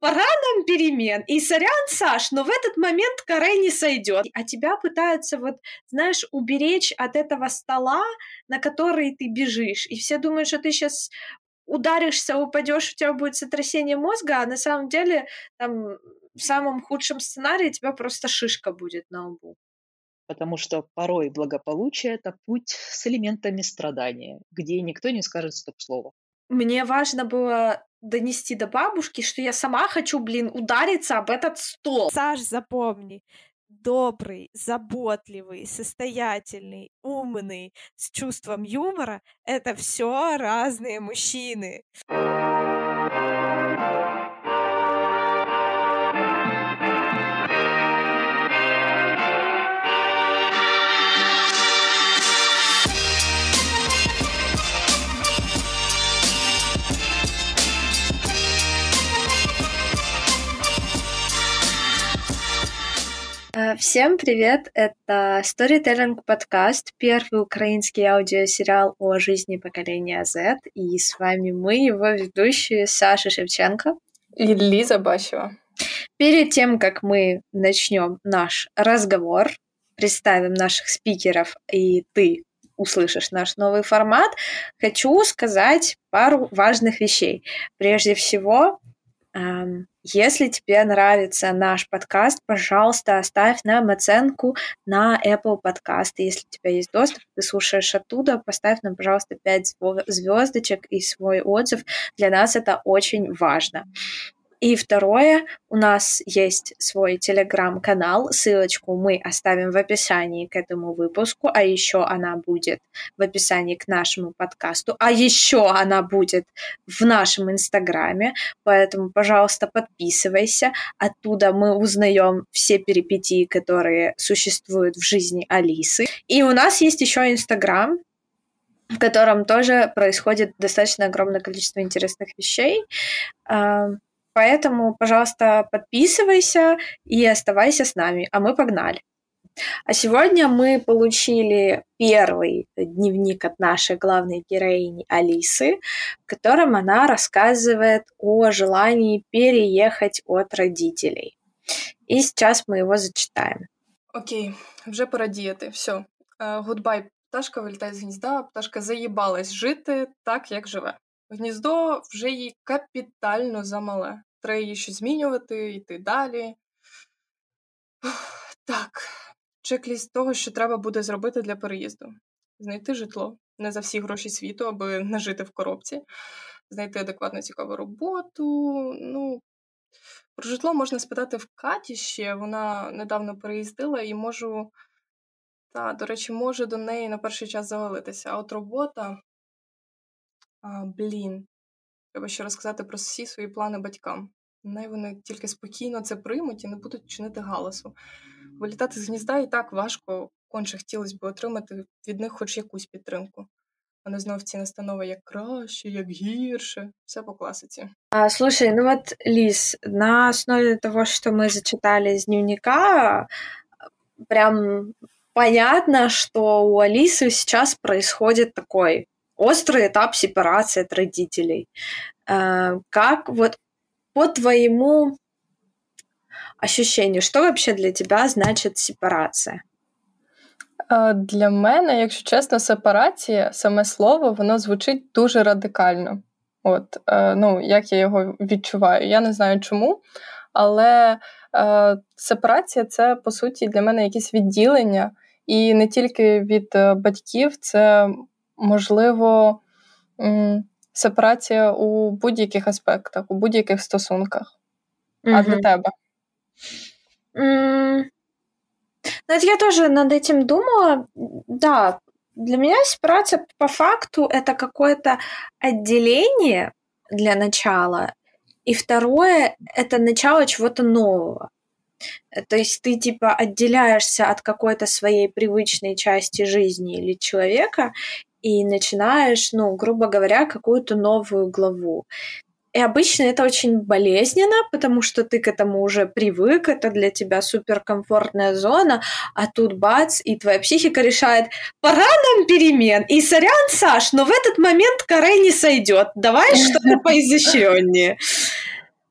пора нам перемен. И сорян, Саш, но в этот момент каре не сойдет. А тебя пытаются вот, знаешь, уберечь от этого стола, на который ты бежишь. И все думают, что ты сейчас ударишься, упадешь, у тебя будет сотрясение мозга, а на самом деле там в самом худшем сценарии тебя просто шишка будет на лбу. Потому что порой благополучие – это путь с элементами страдания, где никто не скажет стоп-слово. Мне важно было донести до бабушки, что я сама хочу, блин, удариться об этот стол. Саш, запомни, добрый, заботливый, состоятельный, умный, с чувством юмора — это все разные мужчины. Э, всем привет! Это Storytelling подкаст, первый украинский аудиосериал о жизни поколения Z. И с вами мы, его ведущие Саша Шевченко и Лиза Бащева. Перед тем, как мы начнем наш разговор, представим наших спикеров, и ты услышишь наш новый формат, хочу сказать пару важных вещей. Прежде всего, если тебе нравится наш подкаст, пожалуйста, оставь нам оценку на Apple Podcast. Если у тебя есть доступ, ты слушаешь оттуда, поставь нам, пожалуйста, 5 звездочек и свой отзыв. Для нас это очень важно. И второе, у нас есть свой телеграм-канал, ссылочку мы оставим в описании к этому выпуску, а еще она будет в описании к нашему подкасту, а еще она будет в нашем инстаграме, поэтому, пожалуйста, подписывайся, оттуда мы узнаем все перипетии, которые существуют в жизни Алисы. И у нас есть еще инстаграм, в котором тоже происходит достаточно огромное количество интересных вещей. Поэтому, пожалуйста, подписывайся и оставайся с нами, а мы погнали. А сегодня мы получили первый дневник от нашей главной героини Алисы, в котором она рассказывает о желании переехать от родителей. И сейчас мы его зачитаем. Окей, вже пора діяти. Все. Гудбай, пташка вилітає з гнізда, пташка заїбалась жити так, як живе. Гніздо вже їй капітально замале. Треба їй щось змінювати, йти далі. Так, чек-ліст того, що треба буде зробити для переїзду: знайти житло не за всі гроші світу, аби не жити в коробці, знайти адекватну цікаву роботу. Ну, про житло можна спитати в Каті ще. Вона недавно переїздила і можу. Та, до речі, можу до неї на перший час завалитися. А от робота. А, Блін, Треба ще розказати про всі свої плани батькам. Най вони тільки спокійно це приймуть і не будуть чинити галасу. Вилітати з гнізда і так важко, конче хотілося б отримати від них хоч якусь підтримку. Не знов ці настанови як краще, як гірше, все по класиці. А, слушай, ну вот, Лиз, на основе того, что мы зачитали из дневника, прям понятно, что у Алисы сейчас происходит такой острый этап сепарации от родителей. Э, как вот по твоему ощущению, что вообще для тебя значит сепарация? Для мене, якщо чесно, сепарація, саме слово, воно звучить дуже радикально. От, ну, Як я його відчуваю. Я не знаю чому, але е, сепарація це, по суті, для мене якесь відділення, і не тільки від е, батьків, це можливо, сепарація у будь-яких аспектах, у будь-яких стосунках. Mm-hmm. А для тебе? Mm. Ну, это я тоже над этим думала. Да, для меня сепарация по факту это какое-то отделение для начала, и второе это начало чего-то нового. То есть ты типа отделяешься от какой-то своей привычной части жизни или человека и начинаешь, ну, грубо говоря, какую-то новую главу. И обычно это очень болезненно, потому что ты к этому уже привык, это для тебя суперкомфортная зона, а тут бац, и твоя психика решает, пора нам перемен, и сорян, Саш, но в этот момент каре не сойдет, давай что-то поизощреннее.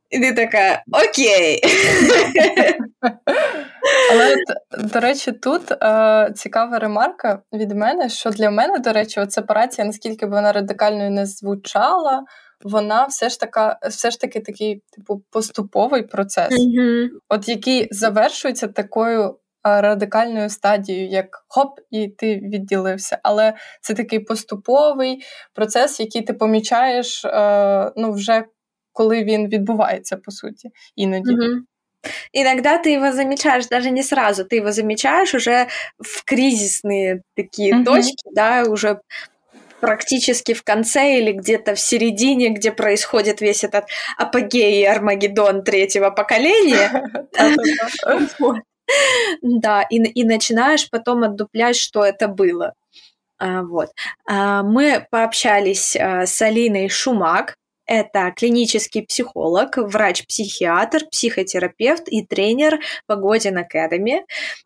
І ти така окей. Але, до речі, тут е, цікава ремарка від мене, що для мене, до речі, от сепарація, наскільки б вона радикальною не звучала, вона все ж така, все ж таки такий, типу, поступовий процес, mm-hmm. от який завершується такою радикальною стадією, як хоп, і ти відділився. Але це такий поступовий процес, який ти помічаєш е, ну, вже коли він відбувається, по суті, іноді. Mm-hmm. Иногда ты его замечаешь даже не сразу, ты его замечаешь уже в кризисные такие mm-hmm. точки, да, уже практически в конце или где-то в середине, где происходит весь этот апогей и Армагеддон третьего поколения. Да, и, и начинаешь потом отдуплять, что это было. А, вот. А, мы пообщались а, с Алиной Шумак, это клинический психолог, врач-психиатр, психотерапевт и тренер по Годин Academy.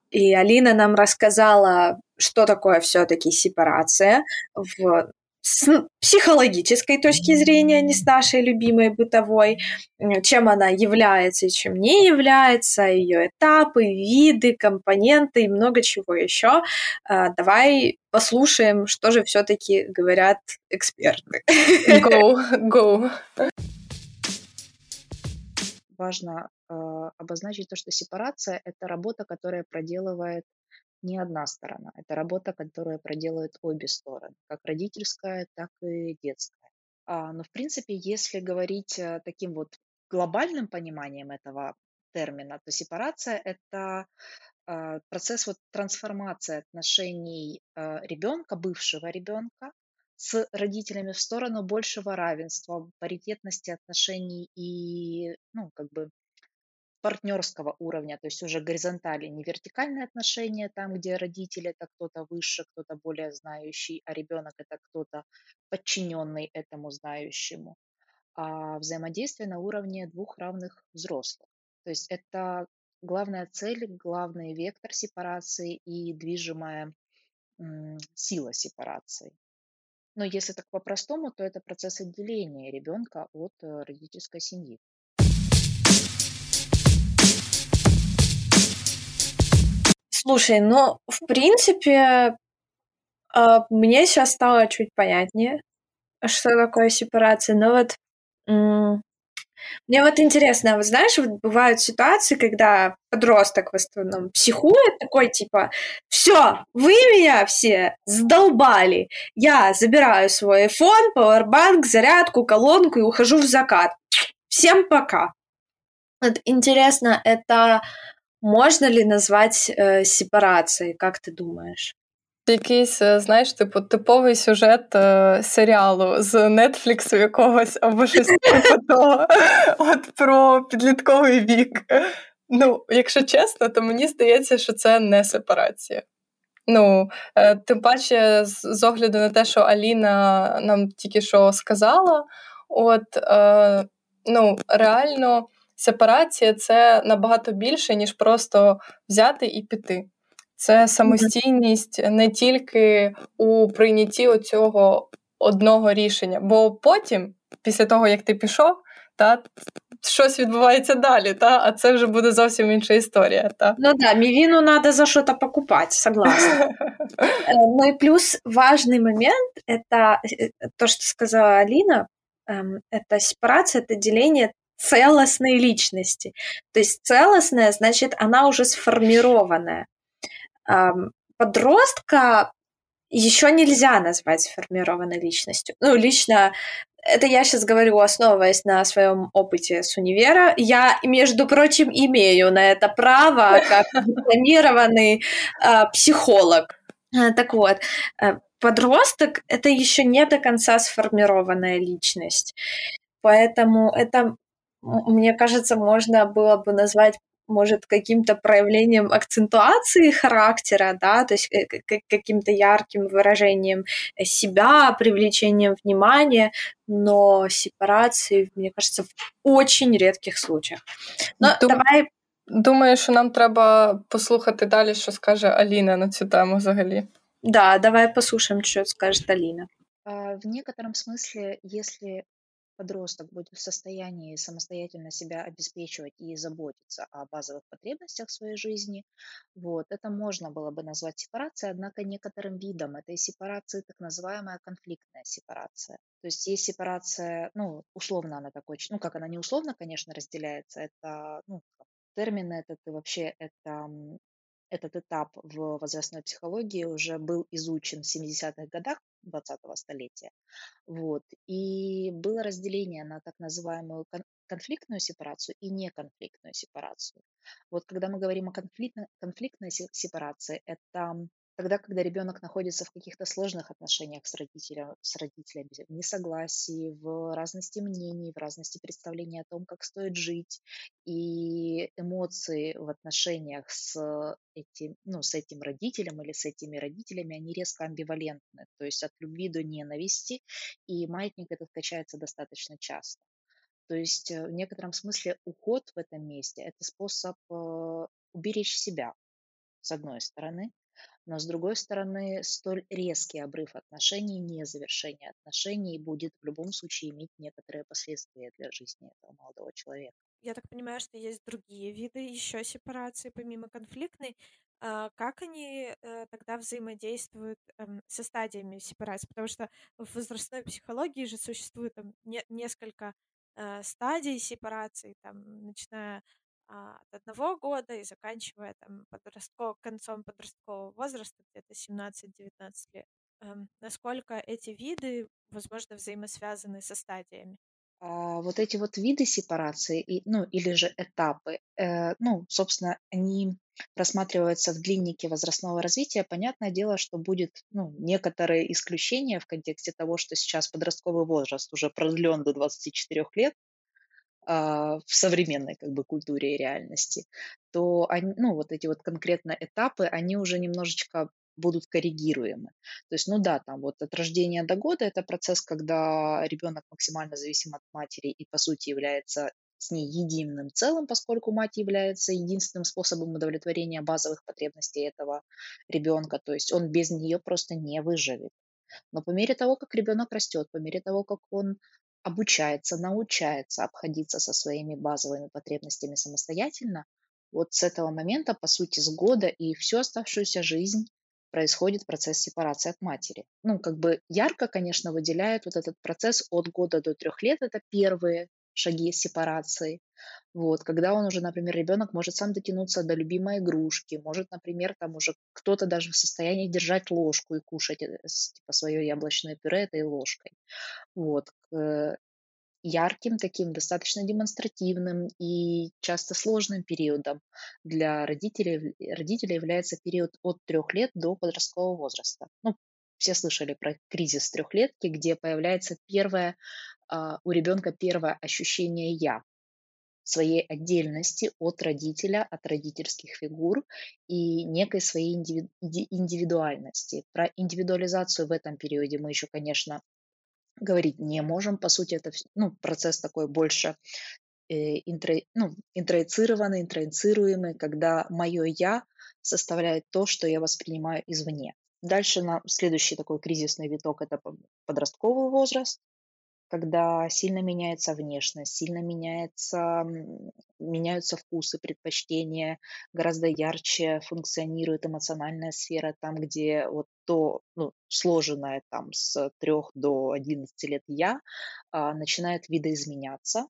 И Алина нам рассказала, что такое все-таки сепарация в с психологической точки зрения, а не с нашей любимой бытовой, чем она является и чем не является, ее этапы, виды, компоненты и много чего еще. А, давай послушаем, что же все-таки говорят эксперты. Go, go. Важно э, обозначить то, что сепарация – это работа, которая проделывает не одна сторона. Это работа, которую проделают обе стороны, как родительская, так и детская. А, но, в принципе, если говорить э, таким вот глобальным пониманием этого термина, то сепарация – это а, процесс вот трансформации отношений а, ребенка, бывшего ребенка, с родителями в сторону большего равенства, паритетности отношений и, ну, как бы партнерского уровня, то есть уже горизонтали, не вертикальные отношения, там, где родители это кто-то выше, кто-то более знающий, а ребенок это кто-то подчиненный этому знающему, а взаимодействие на уровне двух равных взрослых. То есть это главная цель, главный вектор сепарации и движимая сила сепарации. Но если так по-простому, то это процесс отделения ребенка от э, родительской семьи. Слушай, ну, в принципе, а, мне сейчас стало чуть понятнее, что такое сепарация. Но вот мне вот интересно, вот знаешь, вот бывают ситуации, когда подросток в основном психует, такой типа, все, вы меня все сдолбали, я забираю свой iPhone, пауэрбанк, зарядку, колонку и ухожу в закат. Всем пока. Вот интересно, это Можна ли назвати е, сепарацією, як ти думаєш? Якийсь, е, знаєш, типу, типовий сюжет е, серіалу з Нетфліксу якогось або щось типу того, от про підлітковий вік. Ну, якщо чесно, то мені здається, що це не сепарація. Ну, е, тим паче, з, з огляду на те, що Аліна нам тільки що сказала, от е, ну, реально сепарація це набагато більше, ніж просто взяти і піти. Це самостійність не тільки у прийнятті оцього одного рішення, бо потім, після того, як ти пішов, та щось відбувається далі, та а це вже буде зовсім інша історія. Та. Ну да, мівіну треба за щось покупати, согласна. Э, ну и плюс важный момент, это э, то, что сказала Алина, эм, это сепарация, это деление целостной личности. То есть целостная, значит, она уже сформированная. Подростка еще нельзя назвать сформированной личностью. Ну, лично это я сейчас говорю, основываясь на своем опыте с универа. Я, между прочим, имею на это право как дипломированный э, психолог. А, так вот, э, подросток — это еще не до конца сформированная личность. Поэтому это мне кажется, можно было бы назвать может, каким-то проявлением акцентуации характера, да, то есть э, каким-то ярким выражением себя, привлечением внимания, но сепарации, мне кажется, в очень редких случаях. Но Дум... давай Думаю, що нам треба послухати далі, що скаже Аліна на цю тему взагалі. Да, давай послушаем, что скажет Алина. В некотором смысле, если подросток будет в состоянии самостоятельно себя обеспечивать и заботиться о базовых потребностях своей жизни, вот, это можно было бы назвать сепарацией, однако некоторым видом этой сепарации так называемая конфликтная сепарация. То есть есть сепарация, ну, условно она такой, ну, как она не условно, конечно, разделяется, это, ну, термин этот и вообще это этот этап в возрастной психологии уже был изучен в 70-х годах 20-го столетия. Вот. И было разделение на так называемую конфликтную сепарацию и неконфликтную сепарацию. Вот когда мы говорим о конфликтной, конфликтной сепарации, это Тогда, когда ребенок находится в каких-то сложных отношениях с, родителем, с родителями, в несогласии, в разности мнений, в разности представлений о том, как стоит жить, и эмоции в отношениях с этим, ну, с этим родителем или с этими родителями, они резко амбивалентны, то есть от любви до ненависти, и маятник этот качается достаточно часто. То есть э, в некотором смысле уход в этом месте – это способ э, уберечь себя, с одной стороны, но с другой стороны, столь резкий обрыв отношений, не завершение отношений будет в любом случае иметь некоторые последствия для жизни этого молодого человека. Я так понимаю, что есть другие виды еще сепарации, помимо конфликтной. А, как они э, тогда взаимодействуют эм, со стадиями сепарации? Потому что в возрастной психологии же существует там не- несколько э, стадий сепарации, там, начиная от одного года и заканчивая там подростков, концом подросткового возраста, где-то 17-19 лет. Эм, насколько эти виды, возможно, взаимосвязаны со стадиями? А, вот эти вот виды сепарации, и, ну, или же этапы, э, ну, собственно, они рассматриваются в длиннике возрастного развития. Понятное дело, что будет ну, некоторые исключения в контексте того, что сейчас подростковый возраст уже продлен до 24 лет, а, в современной как бы культуре и реальности, то они, ну, вот эти вот конкретно этапы, они уже немножечко будут коррегируемы. То есть, ну да, там вот от рождения до года это процесс, когда ребенок максимально зависим от матери и, по сути, является с ней единым целым, поскольку мать является единственным способом удовлетворения базовых потребностей этого ребенка. То есть он без нее просто не выживет. Но по мере того, как ребенок растет, по мере того, как он обучается, научается обходиться со своими базовыми потребностями самостоятельно, вот с этого момента, по сути, с года и всю оставшуюся жизнь происходит процесс сепарации от матери. Ну, как бы ярко, конечно, выделяют вот этот процесс от года до трех лет. Это первые шаги сепарации. Вот, когда он уже, например, ребенок может сам дотянуться до любимой игрушки, может, например, там уже кто-то даже в состоянии держать ложку и кушать э, типа свое яблочное пюре этой ложкой. Вот, ярким, таким достаточно демонстративным и часто сложным периодом для родителей, родителей является период от трех лет до подросткового возраста. Ну, все слышали про кризис трехлетки, где появляется первое, у ребенка первое ощущение «я», своей отдельности от родителя, от родительских фигур и некой своей индивидуальности. Про индивидуализацию в этом периоде мы еще, конечно, говорить не можем. По сути, это ну, процесс такой больше э, интро, ну, интроицируемый, когда мое «я» составляет то, что я воспринимаю извне. Дальше на следующий такой кризисный виток – это подростковый возраст, когда сильно меняется внешность, сильно меняется, меняются вкусы, предпочтения, гораздо ярче функционирует эмоциональная сфера, там, где вот то, ну, сложенное там с 3 до 11 лет я, а, начинает видоизменяться,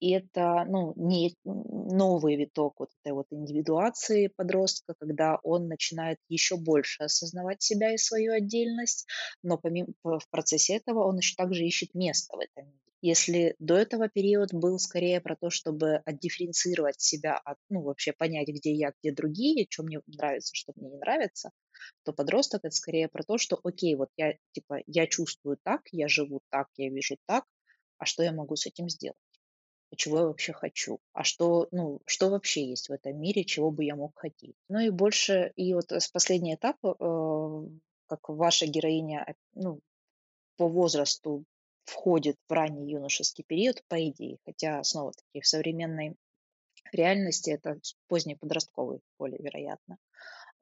и это ну, не новый виток вот этой вот индивидуации подростка, когда он начинает еще больше осознавать себя и свою отдельность, но помимо, в процессе этого он еще также ищет место в этом мире. Если до этого период был скорее про то, чтобы отдифференцировать себя, от, ну, вообще понять, где я, где другие, что мне нравится, что мне не нравится, то подросток это скорее про то, что окей, вот я, типа, я чувствую так, я живу так, я вижу так, а что я могу с этим сделать? Чего я вообще хочу, а что, ну, что вообще есть в этом мире, чего бы я мог хотеть. Ну и больше, и вот с последний этап, э, как ваша героиня, ну, по возрасту входит в ранний юношеский период, по идее, хотя, снова-таки, в современной реальности это поздний подростковый, более вероятно.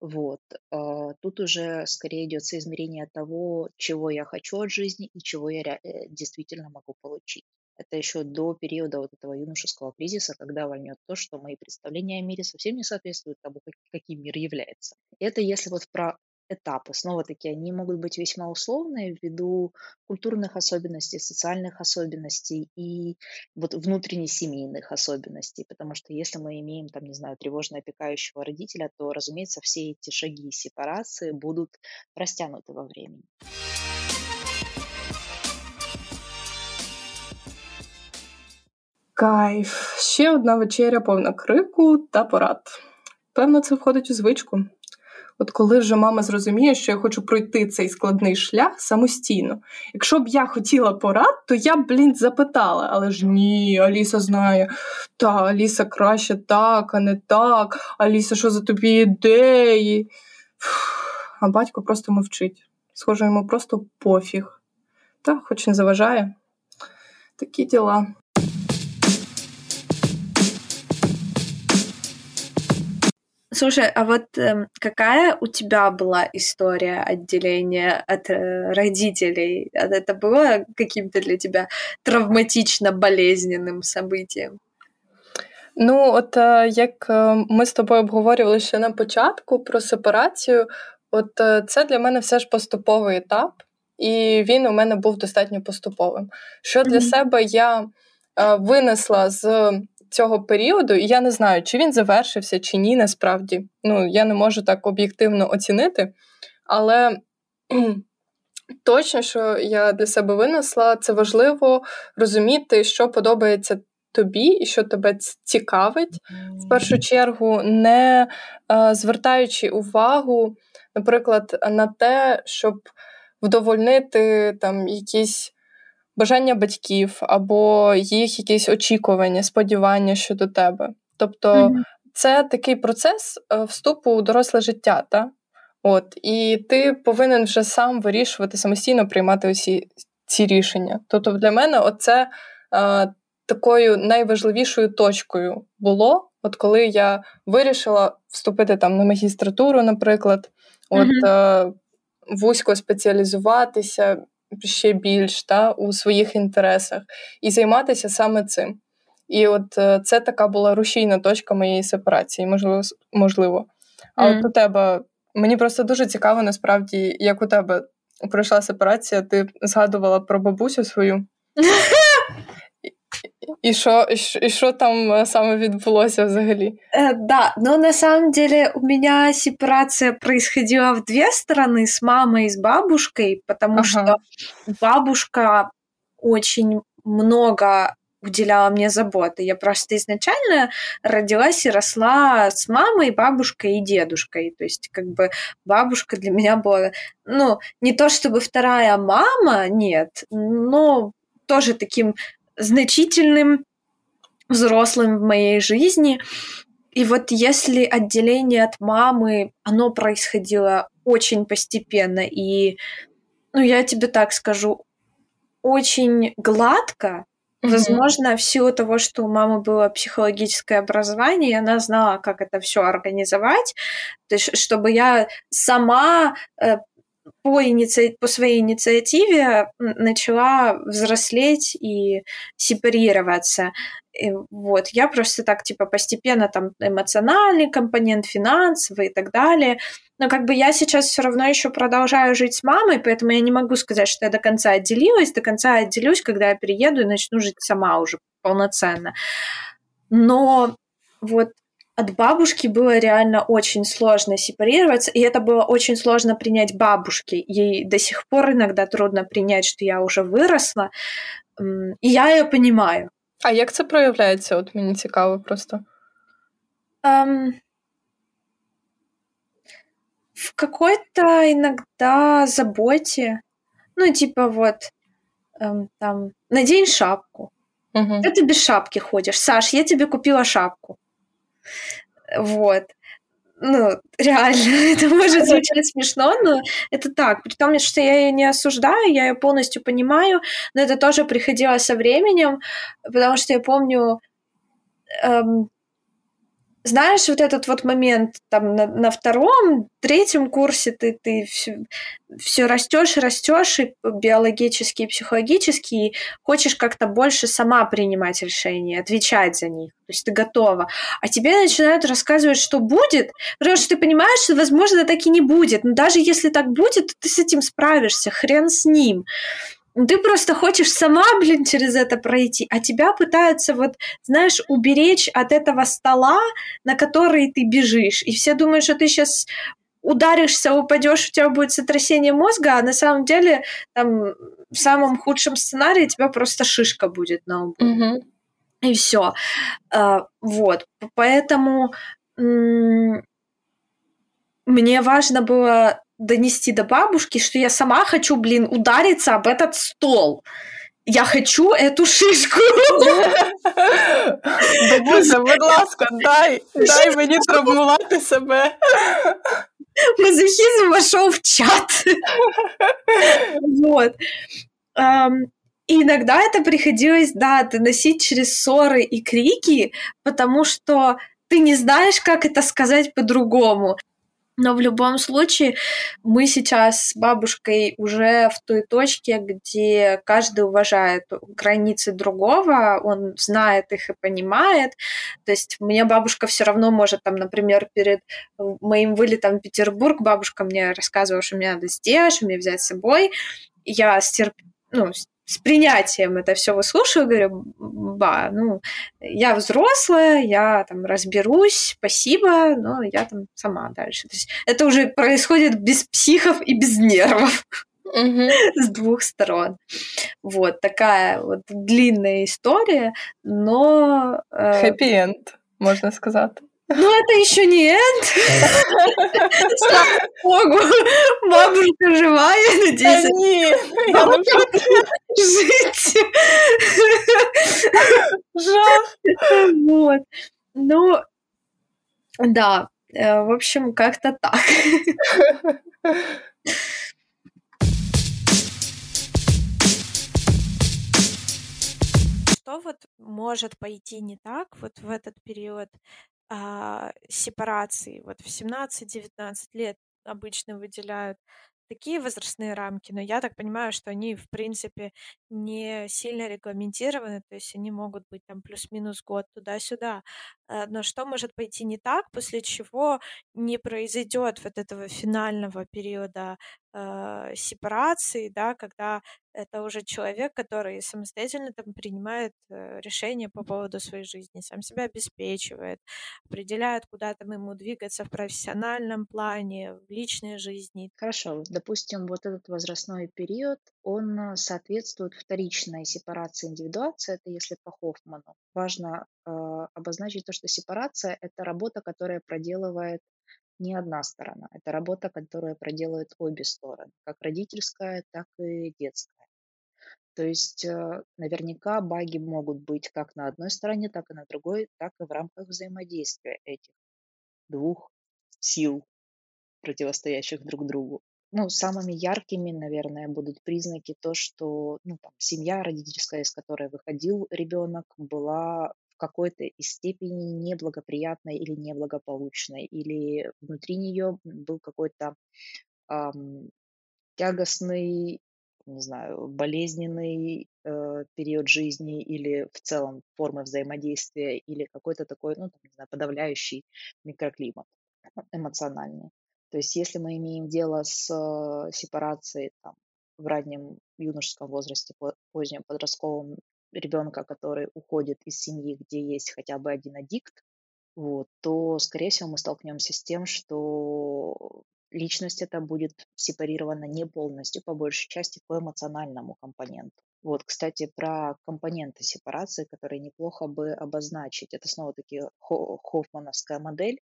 Вот. Э, тут уже скорее идет соизмерение того, чего я хочу от жизни и чего я э, действительно могу получить. Это еще до периода вот этого юношеского кризиса, когда вольнет то, что мои представления о мире совсем не соответствуют тому, каким мир является. Это если вот про этапы. Снова-таки они могут быть весьма условные ввиду культурных особенностей, социальных особенностей и вот внутренне-семейных особенностей. Потому что если мы имеем, там, не знаю, тревожно опекающего родителя, то, разумеется, все эти шаги сепарации будут растянуты во времени. Кайф. Ще одна вечеря повна крику та порад. Певно, це входить у звичку. От коли вже мама зрозуміє, що я хочу пройти цей складний шлях самостійно. Якщо б я хотіла порад, то я б, блін, запитала, але ж ні, Аліса знає, та Аліса краще так, а не так, Аліса, що за тобі ідеї? А батько просто мовчить. Схоже, йому просто пофіг. Та, хоч не заважає. Такі діла. Слушай, а вот э, какая у тебя была история отделения от э, родителей? Это было каким-то для тебя травматично болезненным событием? Ну, от е, як е, ми з тобою обговорювали ще на початку про сепарацію, от е, це для мене все ж поступовий етап, і він у мене був достатньо поступовим. Що для mm-hmm. себе я винесла з цього періоду, і я не знаю, чи він завершився, чи ні, насправді. Ну, я не можу так об'єктивно оцінити. Але точно, що я для себе винесла, це важливо розуміти, що подобається тобі і що тебе цікавить. В першу чергу, не е, звертаючи увагу, наприклад, на те, щоб вдовольнити там якісь бажання батьків або їх якісь очікування, сподівання щодо тебе. Тобто mm-hmm. це такий процес е, вступу у доросле життя, та? От, і ти повинен вже сам вирішувати, самостійно приймати усі ці рішення. Тобто, для мене це е, такою найважливішою точкою було, от коли я вирішила вступити там на магістратуру, наприклад, от mm-hmm. е, вузько спеціалізуватися, ще більш та, у своїх інтересах і займатися саме цим. І от е, це така була рушійна точка моєї сепарації, можливо. можливо. А mm. от у тебе мені просто дуже цікаво, насправді, як у тебе пройшла сепарація, ти згадувала про бабусю свою. И что, и что там саме відбулося взагалі? Э, да, но на самом деле у меня сепарация происходила в две стороны, с мамой и с бабушкой, потому ага. что бабушка очень много уделяла мне заботы. Я просто изначально родилась и росла с мамой, бабушкой и дедушкой. То есть, как бы бабушка для меня была, ну, не то чтобы вторая мама, нет, но тоже таким значительным взрослым в моей жизни. И вот если отделение от мамы, оно происходило очень постепенно, и, ну, я тебе так скажу, очень гладко, Mm-hmm. Возможно, в силу того, что у мамы было психологическое образование, и она знала, как это все организовать, то есть, чтобы я сама э, по, иници... по своей инициативе начала взрослеть и сепарироваться. И вот, я просто так, типа, постепенно там эмоциональный компонент, финансовый и так далее. Но как бы я сейчас все равно еще продолжаю жить с мамой, поэтому я не могу сказать, что я до конца отделилась. До конца отделюсь, когда я перееду и начну жить сама уже полноценно. Но вот от бабушки было реально очень сложно сепарироваться, и это было очень сложно принять бабушке. Ей до сих пор иногда трудно принять, что я уже выросла, и я ее понимаю. А як це проявляється? От мені цікаво просто. Um, в какой-то иногда заботе. Ну, типа вот, эм, там, надень шапку. Угу. Ты, ты без шапки ходишь. Саш, я тебе купила шапку. Вот. Ну, реально, это может звучать смешно, но это так. При том, что я ее не осуждаю, я ее полностью понимаю, но это тоже приходило со временем, потому что я помню, эм, знаешь, вот этот вот момент там на, на втором, третьем курсе ты, ты все, растешь, растешь, и биологически, и психологически, и хочешь как-то больше сама принимать решения, отвечать за них. То есть ты готова. А тебе начинают рассказывать, что будет, потому что ты понимаешь, что, возможно, так и не будет. Но даже если так будет, ты с этим справишься, хрен с ним ты просто хочешь сама, блин, через это пройти, а тебя пытаются вот, знаешь, уберечь от этого стола, на который ты бежишь. И все думают, что ты сейчас ударишься, упадешь, у тебя будет сотрясение мозга, а на самом деле там в самом худшем сценарии тебя просто шишка будет на лбу. Угу. И все. А, вот. Поэтому мне важно было донести до бабушки, что я сама хочу, блин, удариться об этот стол. Я хочу эту шишку. Бабуся, будь ласка, дай, дай мені травмувати себе. Мазохизм вошел в чат. Вот. И иногда это приходилось, да, доносить через ссоры и крики, потому что ты не знаешь, как это сказать по-другому. Но в любом случае мы сейчас с бабушкой уже в той точке, где каждый уважает границы другого, он знает их и понимает. То есть мне бабушка все равно может, там, например, перед моим вылетом в Петербург, бабушка мне рассказывала, что мне надо сделать, что мне взять с собой. Я стерп... ну, с принятием это все выслушиваю, говорю, ба, ну, я взрослая, я там разберусь, спасибо, но я там сама дальше. То есть это уже происходит без психов и без нервов. С двух сторон. Вот такая вот длинная история, но... Хэппи-энд, можно сказать. Ну, это еще не энд. Слава богу, бабушка живая, надеюсь. Да нет, жить. Жах. Вот. Ну, да, э, в общем, как-то так. Что вот может пойти не так вот в этот период а, сепарации. Вот в 17-19 лет обычно выделяют такие возрастные рамки, но я так понимаю, что они, в принципе, не сильно регламентированы, то есть они могут быть там плюс-минус год туда-сюда. Э, но что может пойти не так, после чего не произойдет вот этого финального периода э, сепарации, да, когда это уже человек, который самостоятельно там принимает э, решения по поводу своей жизни, сам себя обеспечивает, определяет, куда там ему двигаться в профессиональном плане, в личной жизни. Хорошо, допустим, вот этот возрастной период, он э, соответствует вторичной сепарации индивидуации, это если по Хоффману. Важно э, обозначить то, что сепарация – это работа, которая проделывает не одна сторона. Это работа, которую проделают обе стороны, как родительская, так и детская. То есть э, наверняка баги могут быть как на одной стороне, так и на другой, так и в рамках взаимодействия этих двух сил, противостоящих друг другу. Ну, самыми яркими, наверное, будут признаки то, что ну, там, семья родительская, из которой выходил ребенок, была в какой-то из степени неблагоприятной или неблагополучной, или внутри нее был какой-то ам, тягостный, не знаю, болезненный э, период жизни или в целом формы взаимодействия или какой-то такой, ну, не знаю, подавляющий микроклимат эмоциональный. То есть если мы имеем дело с э, сепарацией там, в раннем юношеском возрасте, позднем подростковом ребенка, который уходит из семьи, где есть хотя бы один аддикт, вот, то, скорее всего, мы столкнемся с тем, что личность эта будет сепарирована не полностью, по большей части по эмоциональному компоненту. Вот, кстати, про компоненты сепарации, которые неплохо бы обозначить. Это снова-таки хоффмановская модель.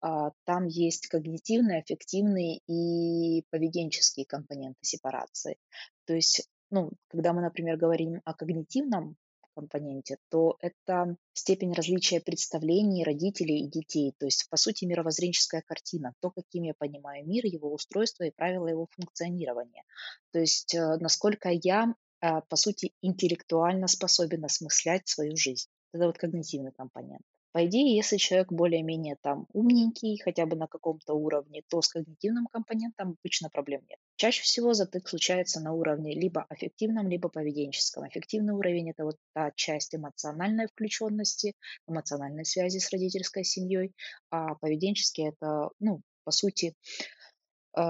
А, там есть когнитивные, аффективные и поведенческие компоненты сепарации. То есть, ну, когда мы, например, говорим о когнитивном компоненте, то это степень различия представлений родителей и детей, то есть, по сути, мировоззренческая картина, то, каким я понимаю мир, его устройство и правила его функционирования. То есть, э, насколько я а, по сути, интеллектуально способен осмыслять свою жизнь. Это вот когнитивный компонент. По идее, если человек более-менее там умненький, хотя бы на каком-то уровне, то с когнитивным компонентом обычно проблем нет. Чаще всего затык случается на уровне либо аффективном, либо поведенческом. Аффективный уровень – это вот та часть эмоциональной включенности, эмоциональной связи с родительской семьей, а поведенческий – это, ну, по сути, э,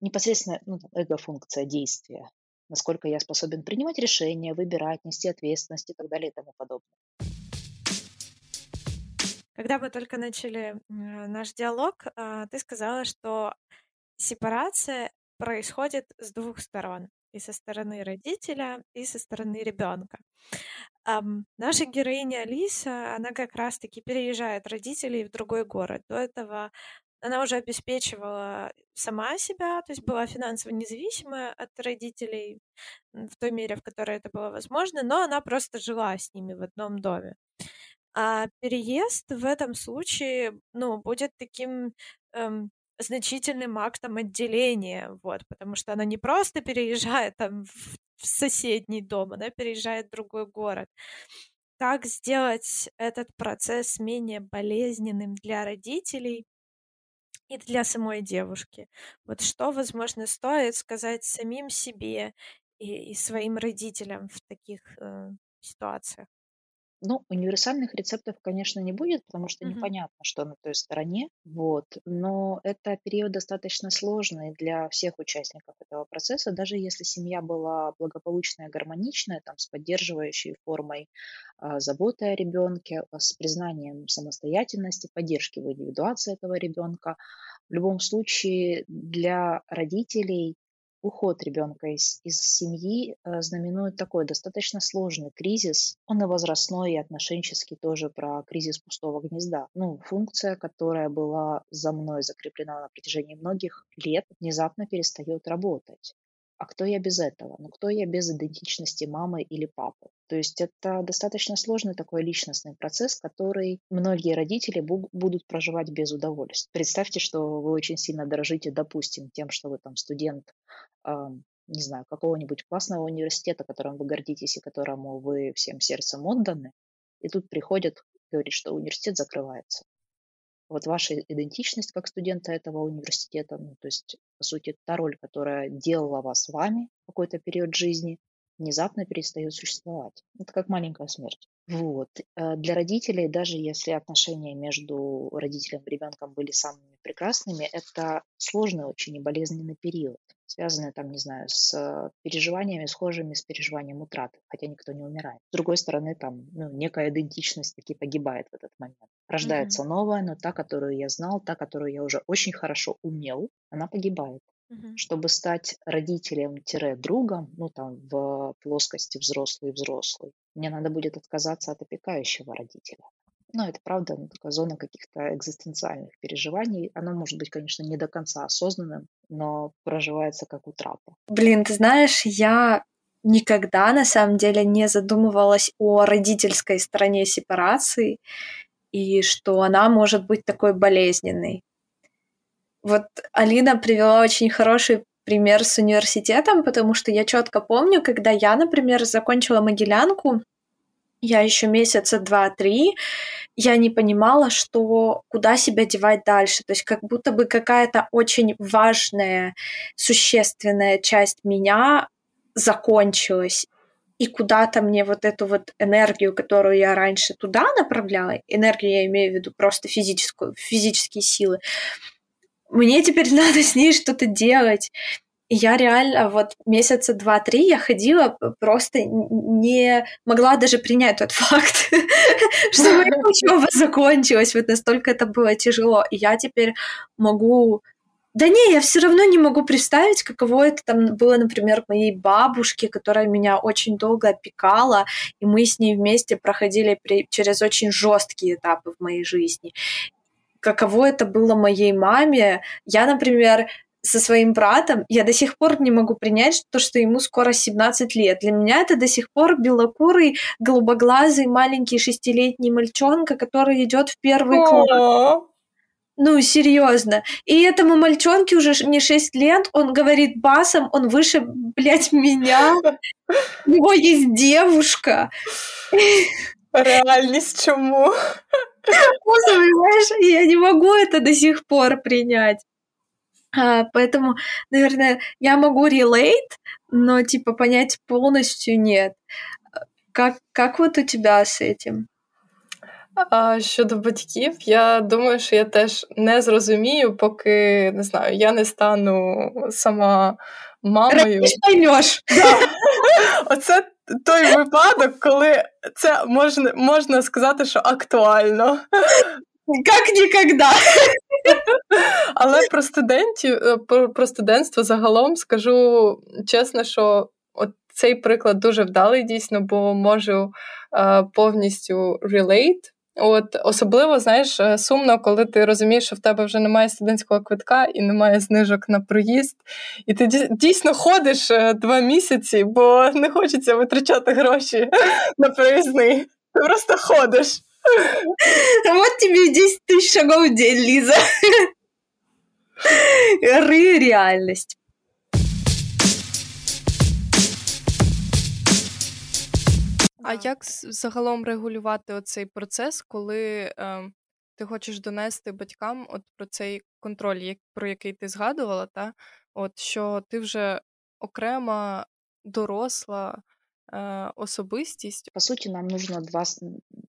непосредственно ну, эго-функция действия. Насколько я способен принимать решения, выбирать, нести ответственность и так далее и тому подобное. Когда мы только начали наш диалог, а, ты сказала, что сепарация происходит с двух сторон. И со стороны родителя, и со стороны ребенка. наша героиня Алиса, она как раз-таки переезжает родителей в другой город. До этого она уже обеспечивала сама себя, то есть была финансово независимая от родителей в той мере, в которой это было возможно, но она просто жила с ними в одном доме. А переезд в этом случае, ну, будет таким эм, значительным актом отделения, вот, потому что она не просто переезжает там в, в соседний дом, она переезжает в другой город. Как сделать этот процесс менее болезненным для родителей и для самой девушки? Вот что, возможно, стоит сказать самим себе и, и своим родителям в таких э, ситуациях? Ну, универсальных рецептов, конечно, не будет, потому что Мгм. непонятно, что на той стороне. Вот. Но это период достаточно сложный для всех участников этого процесса, даже если семья была благополучная, гармоничная, там, с поддерживающей формой а, заботы о ребенке, с признанием самостоятельности, поддержки в индивидуации этого ребенка. В любом случае для родителей Уход ребенка из, из семьи э, знаменует такой достаточно сложный кризис. Он и возрастной, и отношенческий тоже про кризис пустого гнезда. Ну, функция, которая была за мной закреплена на протяжении многих лет, внезапно перестает работать. А кто я без этого? Ну, кто я без идентичности мамы или папы? То есть это достаточно сложный такой личностный процесс, который многие родители будут проживать без удовольствия. Представьте, что вы очень сильно дорожите, допустим, тем, что вы там студент, э, не знаю, какого-нибудь классного университета, которым вы гордитесь и которому вы всем сердцем отданы, и тут приходят, говорит, что университет закрывается вот ваша идентичность как студента этого университета, ну, то есть, по сути, та роль, которая делала вас вами в какой-то период жизни, внезапно перестает существовать. Это как маленькая смерть. Вот. Э, для родителей, даже если отношения между родителем и ребенком были самыми прекрасными, это сложный очень и болезненный период, связанный, там, не знаю, с переживаниями, схожими с переживанием утраты, хотя никто не умирает. С другой стороны, там, ну, некая идентичность таки погибает в этот момент. Рождается mm-hmm. новая, но та, которую я знал, та, которую я уже очень хорошо умел, она погибает. Mm-hmm. Чтобы стать родителем-другом, ну там в плоскости взрослый-взрослый, мне надо будет отказаться от опекающего родителя. Ну, это правда ну, такая зона каких-то экзистенциальных переживаний. Оно может быть, конечно, не до конца осознанным, но проживается как утрата. Блин, ты знаешь, я никогда на самом деле не задумывалась о родительской стороне сепарации и что она может быть такой болезненной. Вот Алина привела очень хороший пример с университетом, потому что я четко помню, когда я, например, закончила Могилянку, я еще месяца два-три, я не понимала, что куда себя девать дальше. То есть как будто бы какая-то очень важная, существенная часть меня закончилась. И куда-то мне вот эту вот энергию, которую я раньше туда направляла, энергию я имею в виду просто физическую, физические силы, мне теперь надо с ней что-то делать. И я реально вот месяца два-три я ходила, просто не могла даже принять тот факт, что моя учеба закончилась. Вот настолько это было тяжело. И я теперь могу да не, я все равно не могу представить, каково это там было, например, моей бабушке, которая меня очень долго опекала, и мы с ней вместе проходили при, через очень жесткие этапы в моей жизни каково это было моей маме. Я, например, со своим братом, я до сих пор не могу принять то, что ему скоро 17 лет. Для меня это до сих пор белокурый, голубоглазый, маленький шестилетний мальчонка, который идет в первый класс. Ну, серьезно. И этому мальчонке уже не 6 лет, он говорит басом, он выше, блядь, меня. У него есть девушка. Реальность чему? Понимаешь, я не могу это до сих пор принять. А, поэтому, наверное, я могу relate, но типа понять полностью нет. Как, как вот у тебя з этим? А щодо батьків, я думаю, що я теж не зрозумію, поки не знаю, я не стану сама мамою. поймеш. Да. Оце той випадок, коли це можна можна сказати, що актуально. Як ніколи. Але про студентів, е, про, студентство загалом скажу чесно, що от цей приклад дуже вдалий дійсно, бо можу е, повністю relate. От Особливо, знаєш, е, сумно, коли ти розумієш, що в тебе вже немає студентського квитка і немає знижок на проїзд. І ти дійсно ходиш два місяці, бо не хочеться витрачати гроші на проїзний. Ти просто ходиш Вот тебе 10 тысяч шагов в день, Лиза. Ры реальность. А як загалом регулювати оцей процес, коли е, ти хочеш донести батькам от про цей контроль, як, про який ти згадувала, та? От що ти вже окрема доросла э, особистість. По сути, нам нужно два,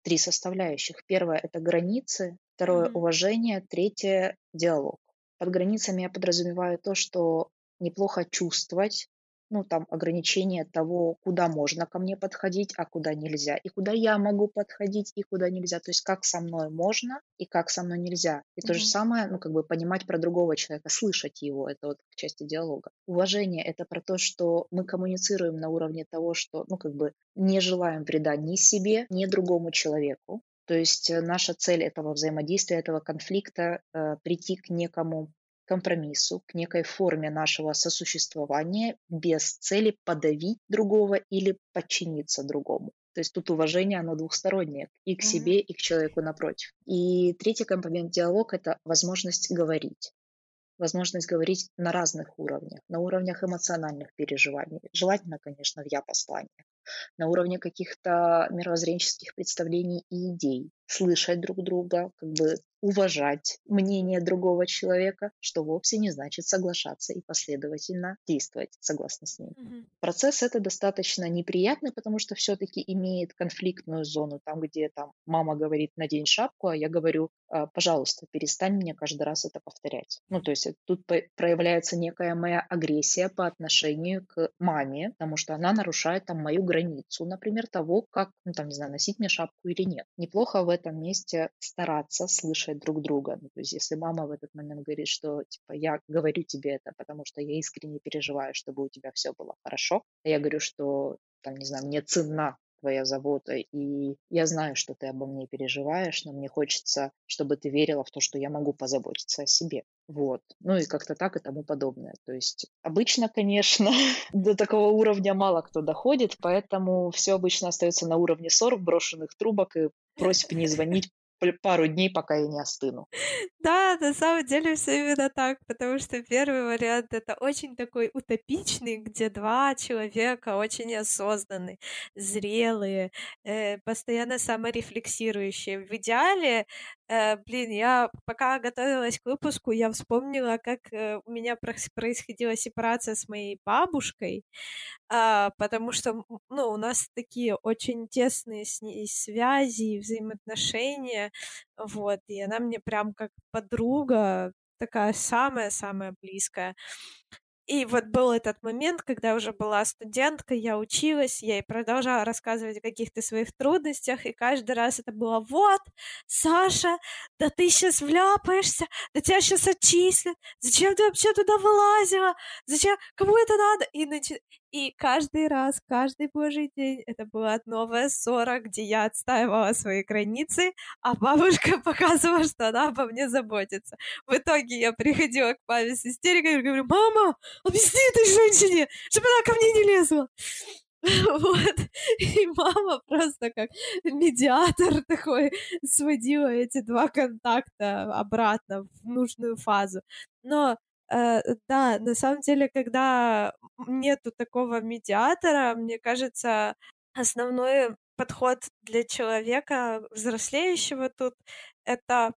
три составляющих. Первое – это границы, второе mm-hmm. – уважение, третье – диалог. Под границами я подразумеваю то, что неплохо чувствовать, ну, там, ограничения того, куда можно ко мне подходить, а куда нельзя, и куда я могу подходить, и куда нельзя. То есть как со мной можно и как со мной нельзя. И mm-hmm. то же самое, ну, как бы понимать про другого человека, слышать его, это вот к части диалога. Уважение — это про то, что мы коммуницируем на уровне того, что, ну, как бы не желаем вреда ни себе, ни другому человеку. То есть э, наша цель этого взаимодействия, этого конфликта э, прийти к некому компромиссу, к некой форме нашего сосуществования без цели подавить другого или подчиниться другому. То есть тут уважение, оно двухстороннее и к mm-hmm. себе, и к человеку напротив. И третий компонент диалог – это возможность говорить. Возможность говорить на разных уровнях. На уровнях эмоциональных переживаний. Желательно, конечно, в я-посланиях. На уровне каких-то мировоззренческих представлений и идей. Слышать друг друга, как бы уважать мнение другого человека, что вовсе не значит соглашаться и последовательно действовать согласно с ним. Mm-hmm. Процесс это достаточно неприятный, потому что все-таки имеет конфликтную зону, там, где там мама говорит надень шапку, а я говорю, «А, пожалуйста, перестань мне каждый раз это повторять. Ну, то есть тут проявляется некая моя агрессия по отношению к маме, потому что она нарушает там мою границу, например, того, как, ну, там, не знаю, носить мне шапку или нет. Неплохо в этом месте стараться слышать друг друга. Ну, то есть если мама в этот момент говорит, что типа я говорю тебе это, потому что я искренне переживаю, чтобы у тебя все было хорошо, а я говорю, что там, не знаю, мне ценна твоя забота, и я знаю, что ты обо мне переживаешь, но мне хочется, чтобы ты верила в то, что я могу позаботиться о себе. Вот. Ну и как-то так и тому подобное. То есть обычно, конечно, до такого уровня мало кто доходит, поэтому все обычно остается на уровне ссор, брошенных трубок и просьб не звонить пару дней, пока я не остыну. Да, на самом деле все именно так, потому что первый вариант это очень такой утопичный, где два человека очень осознанные, зрелые, э, постоянно саморефлексирующие. В идеале Э, блин, я пока готовилась к выпуску, я вспомнила, как э, у меня происходила сепарация с моей бабушкой, а, потому что, ну, у нас такие очень тесные с ней связи, взаимоотношения, вот, и она мне прям как подруга, такая самая-самая близкая. И вот был этот момент, когда уже была студентка, я училась, я ей продолжала рассказывать о каких-то своих трудностях, и каждый раз это было «Вот, Саша, да ты сейчас вляпаешься, да тебя сейчас отчислят, зачем ты вообще туда вылазила, зачем, кому это надо?» И, начи... И каждый раз, каждый божий день это была новая ссора, где я отстаивала свои границы, а бабушка показывала, что она обо мне заботится. В итоге я приходила к маме с истерикой и говорю, мама, объясни этой женщине, чтобы она ко мне не лезла. Вот. И мама просто как медиатор такой сводила эти два контакта обратно в нужную фазу. Но да, на самом деле, когда нету такого медиатора, мне кажется, основной подход для человека взрослеющего тут — это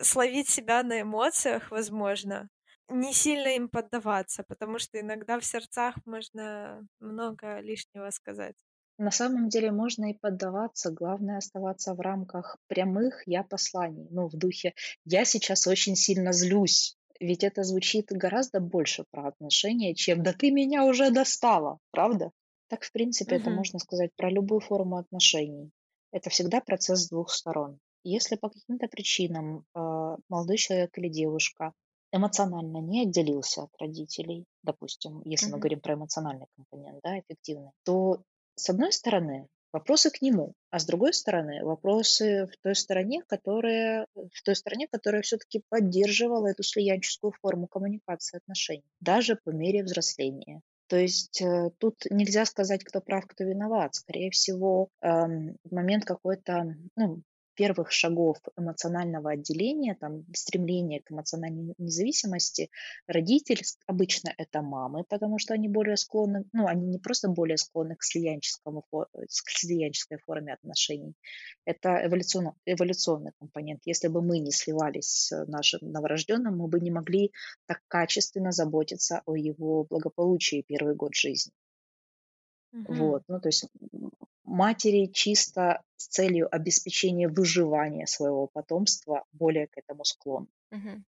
словить себя на эмоциях, возможно, не сильно им поддаваться, потому что иногда в сердцах можно много лишнего сказать. На самом деле можно и поддаваться, главное оставаться в рамках прямых «я» посланий. Ну, в духе «я сейчас очень сильно злюсь». Ведь это звучит гораздо больше про отношения, чем «да ты меня уже достала», правда? Так, в принципе, это можно сказать про любую форму отношений. Это всегда процесс с двух сторон. Если по каким-то причинам э, молодой человек или девушка эмоционально не отделился от родителей, допустим, если мы говорим про эмоциональный компонент, да, эффективный, то с одной стороны вопросы к нему, а с другой стороны вопросы в той стороне, которая, в той стороне, которая все-таки поддерживала эту слиянческую форму коммуникации отношений, даже по мере взросления. То есть э, тут нельзя сказать, кто прав, кто виноват. Скорее всего, эм, момент какой-то ну, первых шагов эмоционального отделения, там, стремления к эмоциональной независимости, родитель, обычно это мамы, потому что они более склонны, ну, они не просто более склонны к, слиянческому, к слиянческой форме отношений, это эволюционный, эволюционный компонент. Если бы мы не сливались с нашим новорожденным, мы бы не могли так качественно заботиться о его благополучии первый год жизни. Угу. Вот, ну то есть матери чисто с целью обеспечения выживания своего потомства более к этому склонны. Угу.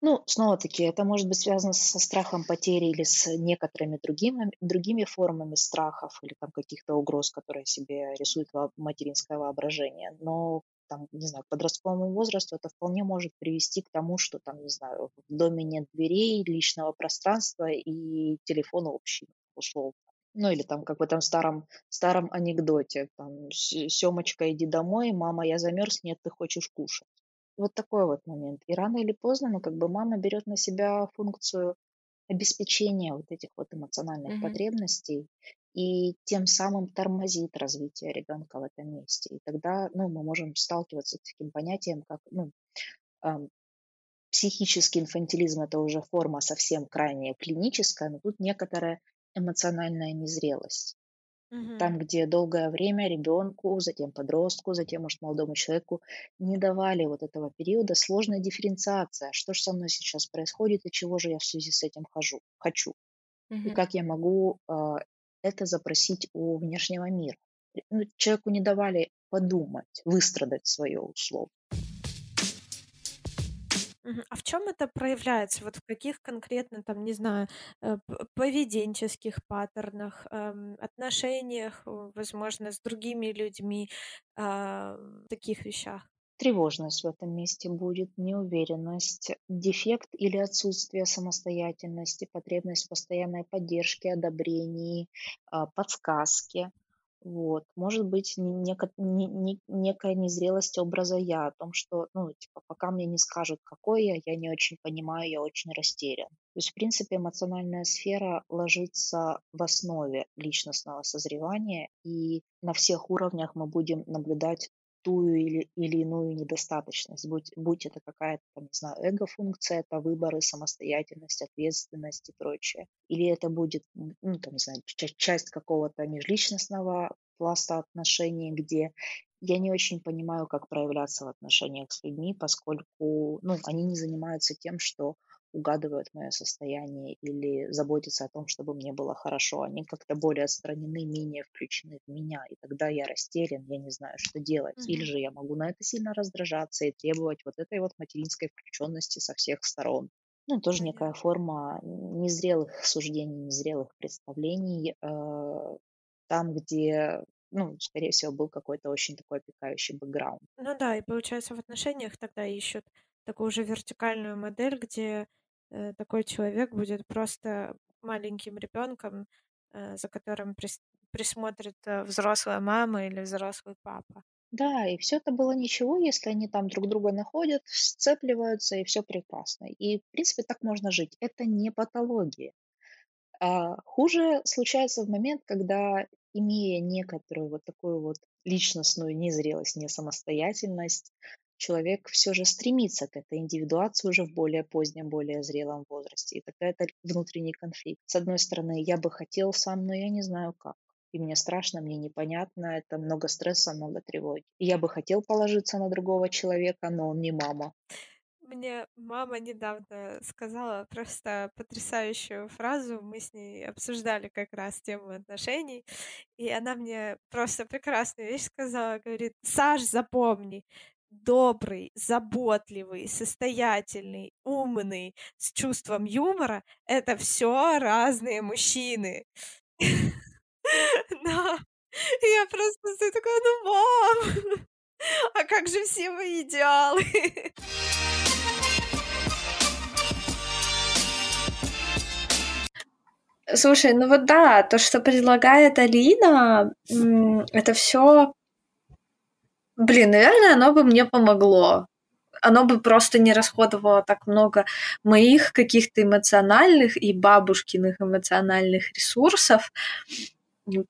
Ну, снова-таки, это может быть связано со страхом потери или с некоторыми другими, другими формами страхов или там каких-то угроз, которые себе рисует материнское воображение. Но там, не знаю, к подростковому возрасту это вполне может привести к тому, что там, не знаю, в доме нет дверей, личного пространства и телефона общий, условно. Ну, или там, как в этом старом, старом анекдоте, там, Семочка, иди домой, мама, я замерз, нет, ты хочешь кушать. Вот такой вот момент. И рано или поздно, ну, как бы мама берет на себя функцию обеспечения вот этих вот эмоциональных mm-hmm. потребностей и тем самым тормозит развитие ребенка в этом месте. И тогда, ну, мы можем сталкиваться с таким понятием, как, ну, эм, психический инфантилизм – это уже форма совсем крайняя клиническая, но тут некоторая эмоциональная незрелость. Угу. Там, где долгое время ребенку, затем подростку, затем, может, молодому человеку не давали вот этого периода сложная дифференциация. Что же со мной сейчас происходит и чего же я в связи с этим хожу, хочу. Угу. И как я могу э, это запросить у внешнего мира. Ну, человеку не давали подумать, выстрадать свое А в чем это проявляется? Вот в каких конкретно, там, не знаю, э, поведенческих паттернах, эм, отношениях, возможно, с другими людьми, а, таких вещах? Тревожность в этом месте будет, неуверенность, дефект или отсутствие самостоятельности, потребность постоянной поддержке, одобрении, а, подсказке. Вот. Может быть, неко- не- не- некая незрелость образа я, о том, что, ну, типа, пока мне не скажут, какой я, я не очень понимаю, я очень растерян. То есть, в принципе, эмоциональная сфера ложится в основе личностного созревания, и на всех уровнях мы будем наблюдать ту или, или иную недостаточность, будь, будь это какая-то, там, не знаю, эго-функция, это выборы, самостоятельность, ответственность и прочее. Или это будет, ну, там, не знаю, часть, какого-то межличностного пласта отношений, где я не очень понимаю, как проявляться в отношениях с людьми, поскольку ну, они не занимаются тем, что угадывают мое состояние или заботятся о том, чтобы мне было хорошо. Они как-то более отстранены, менее включены в меня. И тогда я растерян, я не знаю, что делать. Mm-hmm. Или же я могу на это сильно раздражаться и требовать вот этой вот материнской включенности со всех сторон. Ну, тоже некая форма незрелых суждений, незрелых представлений, э, там, где ну, скорее всего, был какой-то очень такой опекающий бэкграунд. Ну да, и получается в отношениях тогда ищут такую же вертикальную модель, где такой человек будет просто маленьким ребенком, э, за которым прис- присмотрит э, взрослая мама или взрослый папа. Да, и все это было ничего, если они там друг друга находят, сцепливаются, и все прекрасно. И, в принципе, так можно жить. Это не патология. А хуже случается в момент, когда, имея некоторую вот такую вот личностную незрелость, несамостоятельность, человек все же стремится к этой индивидуации уже в более позднем, более зрелом возрасте. И тогда это внутренний конфликт. С одной стороны, я бы хотел сам, но я не знаю как. и мне страшно, мне непонятно, это много стресса, много тревоги. Я бы хотел положиться на другого человека, но он не мама. Мне мама недавно сказала просто потрясающую фразу. Мы с ней обсуждали как раз тему отношений. И она мне просто прекрасную вещь сказала. Говорит, Саш, запомни, добрый, заботливый, состоятельный, умный, с чувством юмора — это все разные мужчины. Да. Я просто такая, ну, мам, а как же все мои идеалы? Слушай, ну вот да, то, что предлагает Алина, это все, блин, наверное, оно бы мне помогло. Оно бы просто не расходовало так много моих каких-то эмоциональных и бабушкиных эмоциональных ресурсов,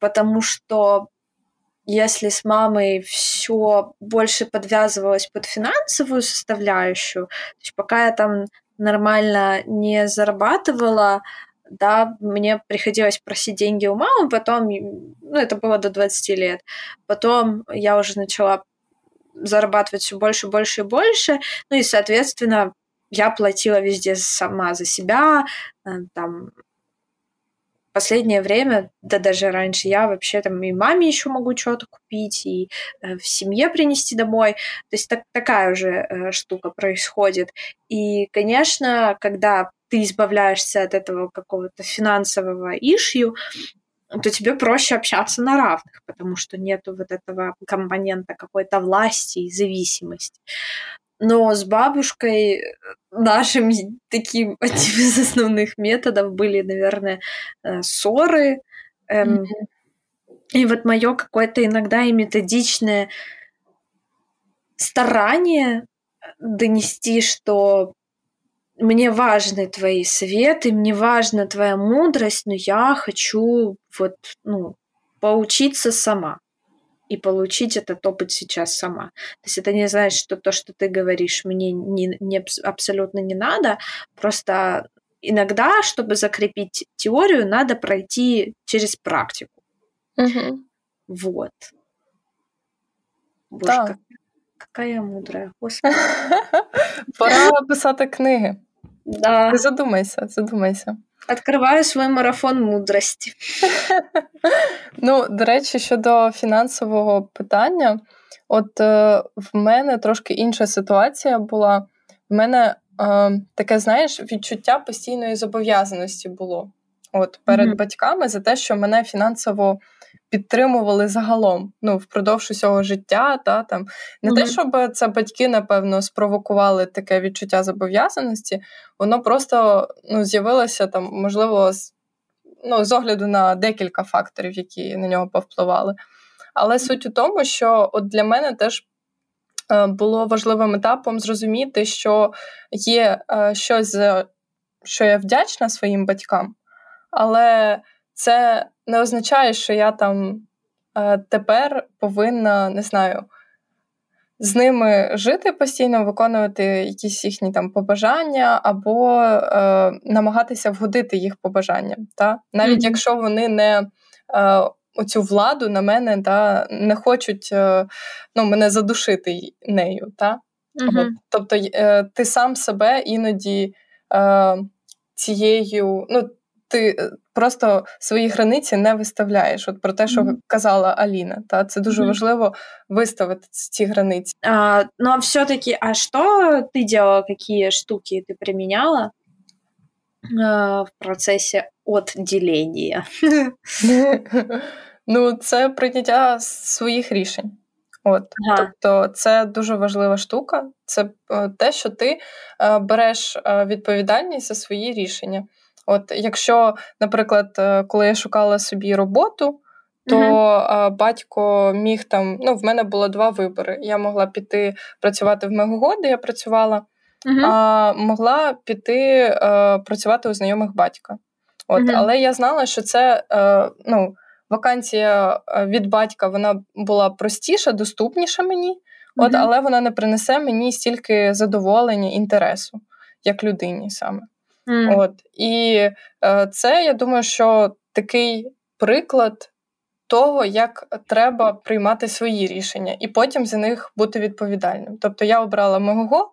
потому что если с мамой все больше подвязывалось под финансовую составляющую, то есть пока я там нормально не зарабатывала, да, мне приходилось просить деньги у мамы, потом, ну, это было до 20 лет, потом я уже начала зарабатывать все больше, больше и больше, ну и, соответственно, я платила везде сама за себя, э, там, последнее время, да даже раньше, я вообще там и маме еще могу что-то купить, и э, в семье принести домой. То есть так, такая уже э, штука происходит. И, конечно, когда ты избавляешься от этого какого-то финансового ишью, то тебе проще общаться на равных, потому что нету вот этого компонента какой-то власти и зависимости. Но с бабушкой нашим таким одним из основных методов были, наверное, э, ссоры. Эм, mm-hmm. И вот мое какое-то иногда и методичное старание донести, что мне важны твои советы, мне важна твоя мудрость, но я хочу вот, ну, поучиться сама и получить этот опыт сейчас сама. То есть это не значит, что то, что ты говоришь, мне не, не, абсолютно не надо, просто иногда, чтобы закрепить теорию, надо пройти через практику. Угу. Вот. Боже, да. как, какая я мудрая, господи. Пора писати книги. Да. Задумайся, задумайся. Откриваю свій марафон мудрості. Ну, до речі, щодо фінансового питання, от е, в мене трошки інша ситуація була. В мене е, таке, знаєш, відчуття постійної зобов'язаності було от перед mm-hmm. батьками за те, що мене фінансово підтримували загалом ну, впродовж усього життя. Та, там. Не mm-hmm. те, щоб це батьки, напевно, спровокували таке відчуття зобов'язаності, воно просто ну, з'явилося там, можливо, з, ну, з огляду на декілька факторів, які на нього повпливали. Але суть у тому, що от для мене теж. Е, було важливим етапом зрозуміти, що є е, щось, що я вдячна своїм батькам, але це не означає, що я там е, тепер повинна, не знаю, з ними жити постійно, виконувати якісь їхні там побажання, або е, намагатися вгодити їх побажанням. Та? Навіть mm-hmm. якщо вони не е, оцю владу на мене та, не хочуть е, ну, мене задушити нею. Та? Mm-hmm. От, тобто е, ти сам себе іноді е, цією. ну, ти е, просто свої границі не виставляєш. От про те, що mm-hmm. казала Аліна, та це дуже mm-hmm. важливо виставити ці границі. А, Ну а все-таки, а що ти делала, які штуки ти приміняла а, в процесі отділення? Ну, це прийняття своїх рішень. От, ага. Тобто це дуже важлива штука. Це е, те, що ти е, береш відповідальність за свої рішення. От якщо, наприклад, е, коли я шукала собі роботу, то mm-hmm. батько міг там. Ну, в мене було два вибори. Я могла піти працювати в Мегого, де я працювала, mm-hmm. а могла піти а, працювати у знайомих батька. От, mm-hmm. Але я знала, що це а, е, ну, вакансія від батька вона була простіша, доступніша мені, от, але вона не принесе мені стільки задоволення, інтересу, як людині саме. Mm. От І е, це, я думаю, що такий приклад того, як треба приймати свої рішення, і потім за них бути відповідальним. Тобто я обрала мого,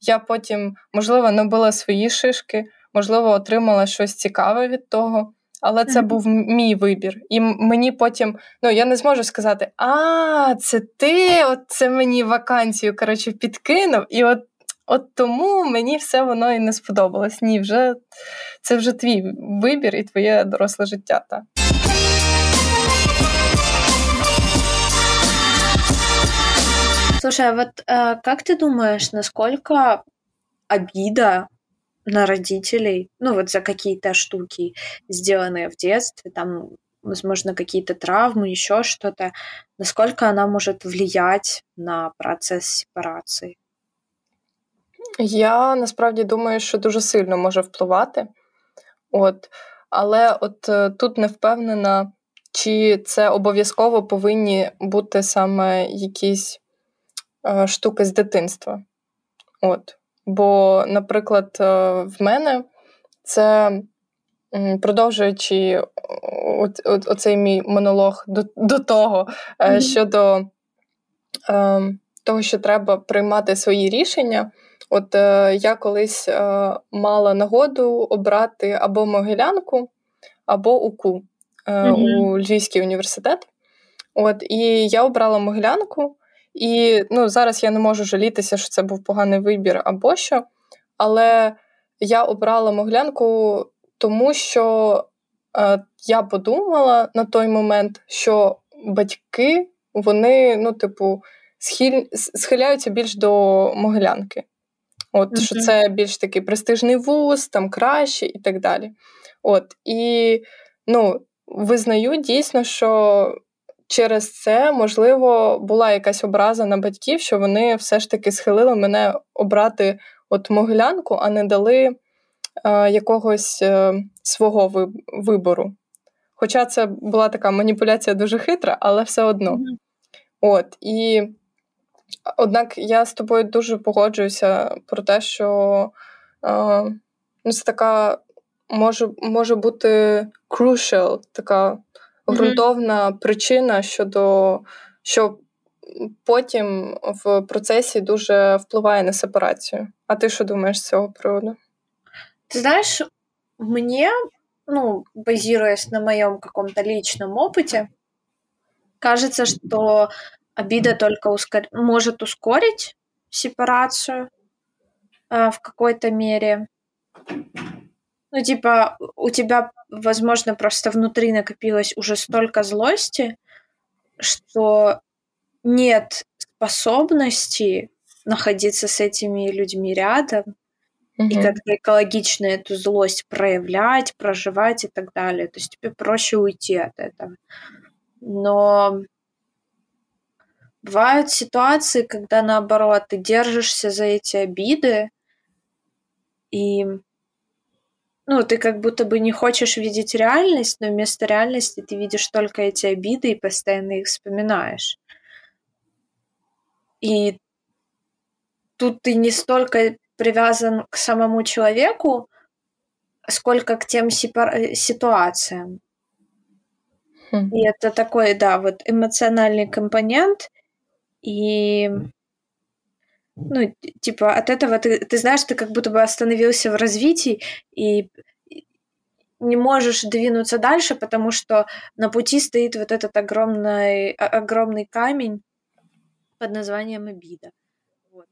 я потім, можливо, набила свої шишки, можливо, отримала щось цікаве від того. Але це був мій вибір. І мені потім, ну я не зможу сказати: А, це ти, от це мені вакансію коротше, підкинув, і от от тому мені все воно і не сподобалось. Ні, вже це вже твій вибір і твоє доросле життя. Так. Слушай, а вот э, как ты думаешь, насколько обида на родителей, ну вот за какие-то штуки, сделанные в детстве, там, возможно, какие-то травмы, еще что-то, насколько она может влиять на процесс сепарации? Я насправді думаю, що дуже сильно може впливати. От. Але от е, тут не впевнена, чи це обов'язково повинні бути саме якісь Е, штуки з дитинства. От. Бо, наприклад, е, в мене це продовжуючи оцей мій монолог до до того mm-hmm. щодо е, того, що треба приймати свої рішення. От е, я колись е, мала нагоду обрати або Могилянку, або УКУ е, mm-hmm. у Львівський університет. От, І я обрала Могилянку, і ну, зараз я не можу жалітися, що це був поганий вибір або що. Але я обрала моглянку, тому що е, я подумала на той момент, що батьки вони, ну, типу, схиляються більш до могилянки. От, mm-hmm. Що це більш такий престижний вуз, там краще і так далі. От, І ну, визнаю дійсно, що через це, можливо, була якась образа на батьків, що вони все ж таки схилили мене обрати от могилянку, а не дали е, якогось е, свого вибору. Хоча це була така маніпуляція дуже хитра, але все одно. Mm-hmm. От, І однак я з тобою дуже погоджуюся про те, що е, ну, це така може може бути crucial, така ґрунтовна mm-hmm. причина щодо що потім в процесі дуже впливає на сепарацію. А ти що думаєш з цього приводу? Ты знаешь, мне, ну, базируясь на моем каком-то личном опыте, кажется, что обида только ускор... может ускорить сепарацию э, в какой-то мере. Ну, типа, у тебя, возможно, просто внутри накопилось уже столько злости, что нет способности находиться с этими людьми рядом mm-hmm. и как-то экологично эту злость проявлять, проживать и так далее. То есть тебе проще уйти от этого. Но бывают ситуации, когда наоборот ты держишься за эти обиды, и ну, ты как будто бы не хочешь видеть реальность, но вместо реальности ты видишь только эти обиды и постоянно их вспоминаешь. И тут ты не столько привязан к самому человеку, сколько к тем сепар... ситуациям. Хм. И это такой, да, вот эмоциональный компонент. И ну, типа, от этого ты, ты знаешь, ты как будто бы остановился в развитии и не можешь двинуться дальше, потому что на пути стоит вот этот огромный, огромный камень под названием обида. Вот.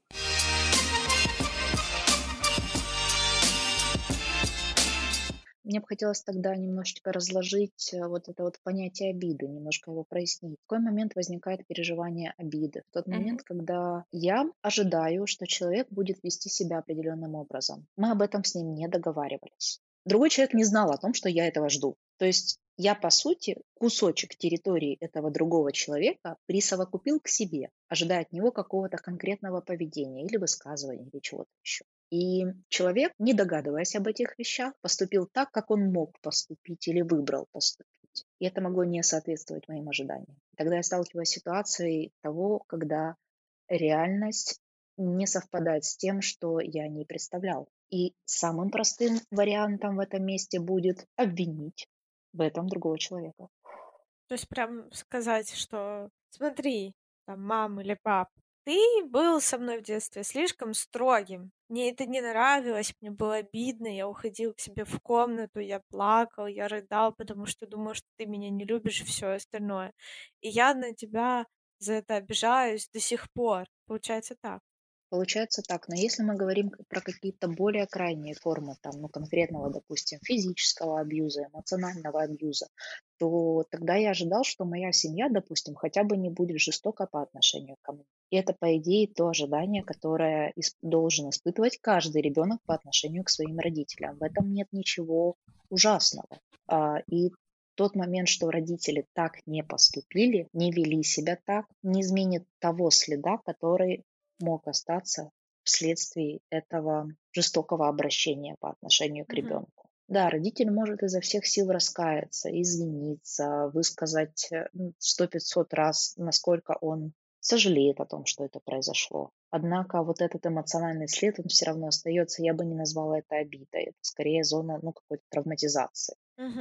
Мне бы хотелось тогда немножечко разложить э, вот это вот понятие обиды, немножко его прояснить. В какой момент возникает переживание обиды? В тот момент, mm-hmm. когда я ожидаю, что человек будет вести себя определенным образом. Мы об этом с ним не договаривались. Другой человек не знал о том, что я этого жду. То есть я, по сути, кусочек территории этого другого человека присовокупил к себе, ожидая от него какого-то конкретного поведения или высказывания или чего-то еще. И человек, не догадываясь об этих вещах, поступил так, как он мог поступить или выбрал поступить. И это могло не соответствовать моим ожиданиям. Тогда я сталкиваюсь с ситуацией того, когда реальность не совпадает с тем, что я не представлял. И самым простым вариантом в этом месте будет обвинить в этом другого человека. То есть прям сказать, что смотри, там, мам или пап, ты был со мной в детстве слишком строгим. Мне это не нравилось, мне было обидно, я уходил к себе в комнату, я плакал, я рыдал, потому что думал, что ты меня не любишь и все остальное. И я на тебя за это обижаюсь до сих пор. Получается так. Получается так, но если мы говорим про какие-то более крайние формы, там, ну, конкретного, допустим, физического абьюза, эмоционального абьюза, то тогда я ожидал, что моя семья, допустим, хотя бы не будет жестока по отношению ко мне. И это, по идее, то ожидание, которое должен испытывать каждый ребенок по отношению к своим родителям. В этом нет ничего ужасного. А, и тот момент, что родители так не поступили, не вели себя так, не изменит того следа, который мог остаться вследствие этого жестокого обращения по отношению к ребенку. Да, родитель может изо всех сил раскаяться, извиниться, высказать э, сто пятьсот раз, насколько он сожалеет о том, что это произошло. Однако вот этот эмоциональный след, он все равно остается. Я бы не назвала это обидой. Это скорее зона ну, какой-то травматизации.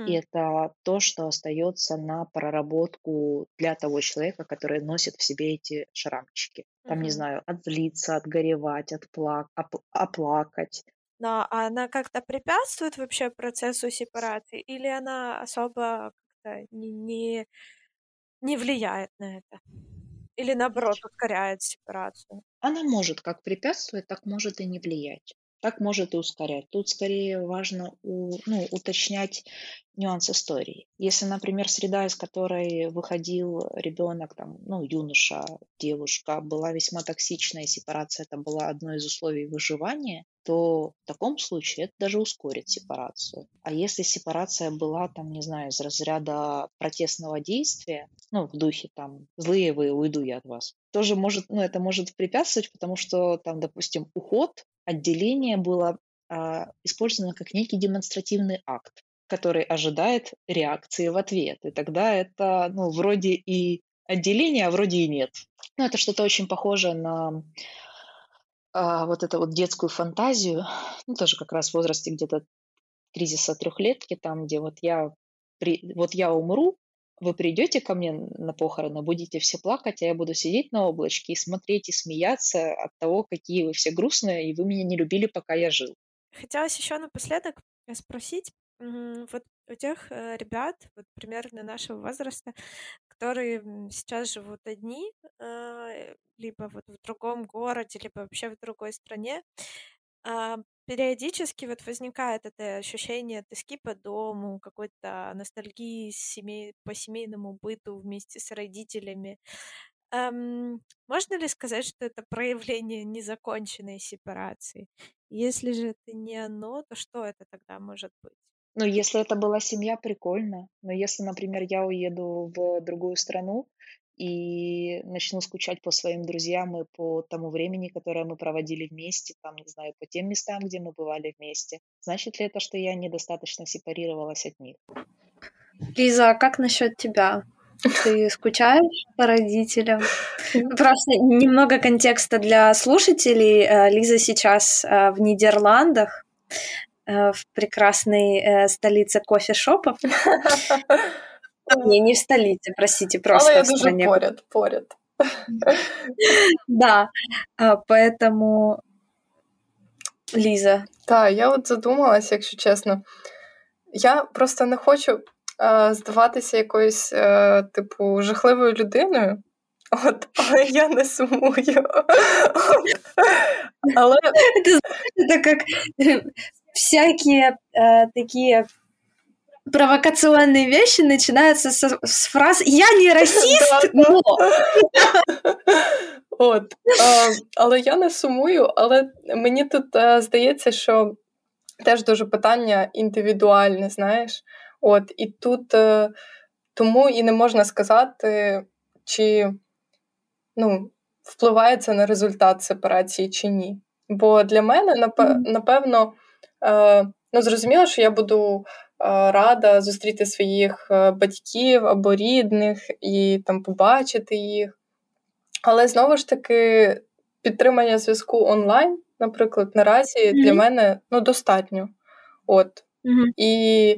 И это то, что остается на проработку для того человека, который носит в себе эти шрамчики. Там, не знаю, отзлиться, отгоревать, отплак, оп- оплакать. Но она как-то препятствует вообще процессу сепарации, или она особо как-то не, не, не влияет на это? Или наоборот ускоряет сепарацию? Она может как препятствовать, так может и не влиять так может и ускорять. Тут скорее важно у, ну, уточнять нюанс истории. Если, например, среда, из которой выходил ребенок, там, ну, юноша, девушка, была весьма токсичная, сепарация это была одно из условий выживания, то в таком случае это даже ускорит сепарацию. А если сепарация была, там, не знаю, из разряда протестного действия, ну, в духе там «злые вы, уйду я от вас», тоже может, ну, это может препятствовать, потому что там, допустим, уход отделение было а, использовано как некий демонстративный акт, который ожидает реакции в ответ. И тогда это, ну, вроде и отделение, а вроде и нет. Ну, это что-то очень похожее на а, вот эту вот детскую фантазию, ну, тоже как раз в возрасте где-то кризиса трехлетки, там, где вот я, при, вот я умру, вы придете ко мне на похороны, будете все плакать, а я буду сидеть на облачке и смотреть и смеяться от того, какие вы все грустные, и вы меня не любили, пока я жил. Хотелось еще напоследок спросить, вот у тех э, ребят, вот примерно нашего возраста, которые сейчас живут одни, э, либо вот в другом городе, либо вообще в другой стране, а, периодически вот возникает это ощущение тоски по дому, какой-то ностальгии семей, по семейному быту вместе с родителями. Эм, можно ли сказать, что это проявление незаконченной сепарации? Если же это не оно, то что это тогда может быть? Ну, если это была семья, прикольно. Но если, например, я уеду в другую страну, и начну скучать по своим друзьям и по тому времени, которое мы проводили вместе, там, не знаю, по тем местам, где мы бывали вместе. Значит ли это, что я недостаточно сепарировалась от них? Лиза, а как насчет тебя? Ты скучаешь по родителям? Просто немного контекста для слушателей. Э, Лиза сейчас э, в Нидерландах, э, в прекрасной столице кофешопов. Не, не в столице, простите, просто Але в стране. дуже поряд, поряд. Да, а, поэтому Ліза. Так, я от задумалась, якщо чесно. Я просто не хочу здаватися якоюсь, е, типу, жахливою людиною. От, але я не сумую. Але... Знаешь, это как всякие э, такие провокационные вещи начинаются с, с фраз «Я не расист, но...» От, але я не сумую, але мені тут а, здається, що теж дуже питання індивідуальне, знаєш. От, І тут а, тому і не можна сказати, чи ну, впливає це на результат сепарації чи ні. Бо для мене, напевно, ну, зрозуміло, що я буду рада зустріти своїх е, батьків або рідних і там побачити їх. Але знову ж таки, підтримання зв'язку онлайн, наприклад, наразі mm-hmm. для мене ну, достатньо. От. Mm-hmm. І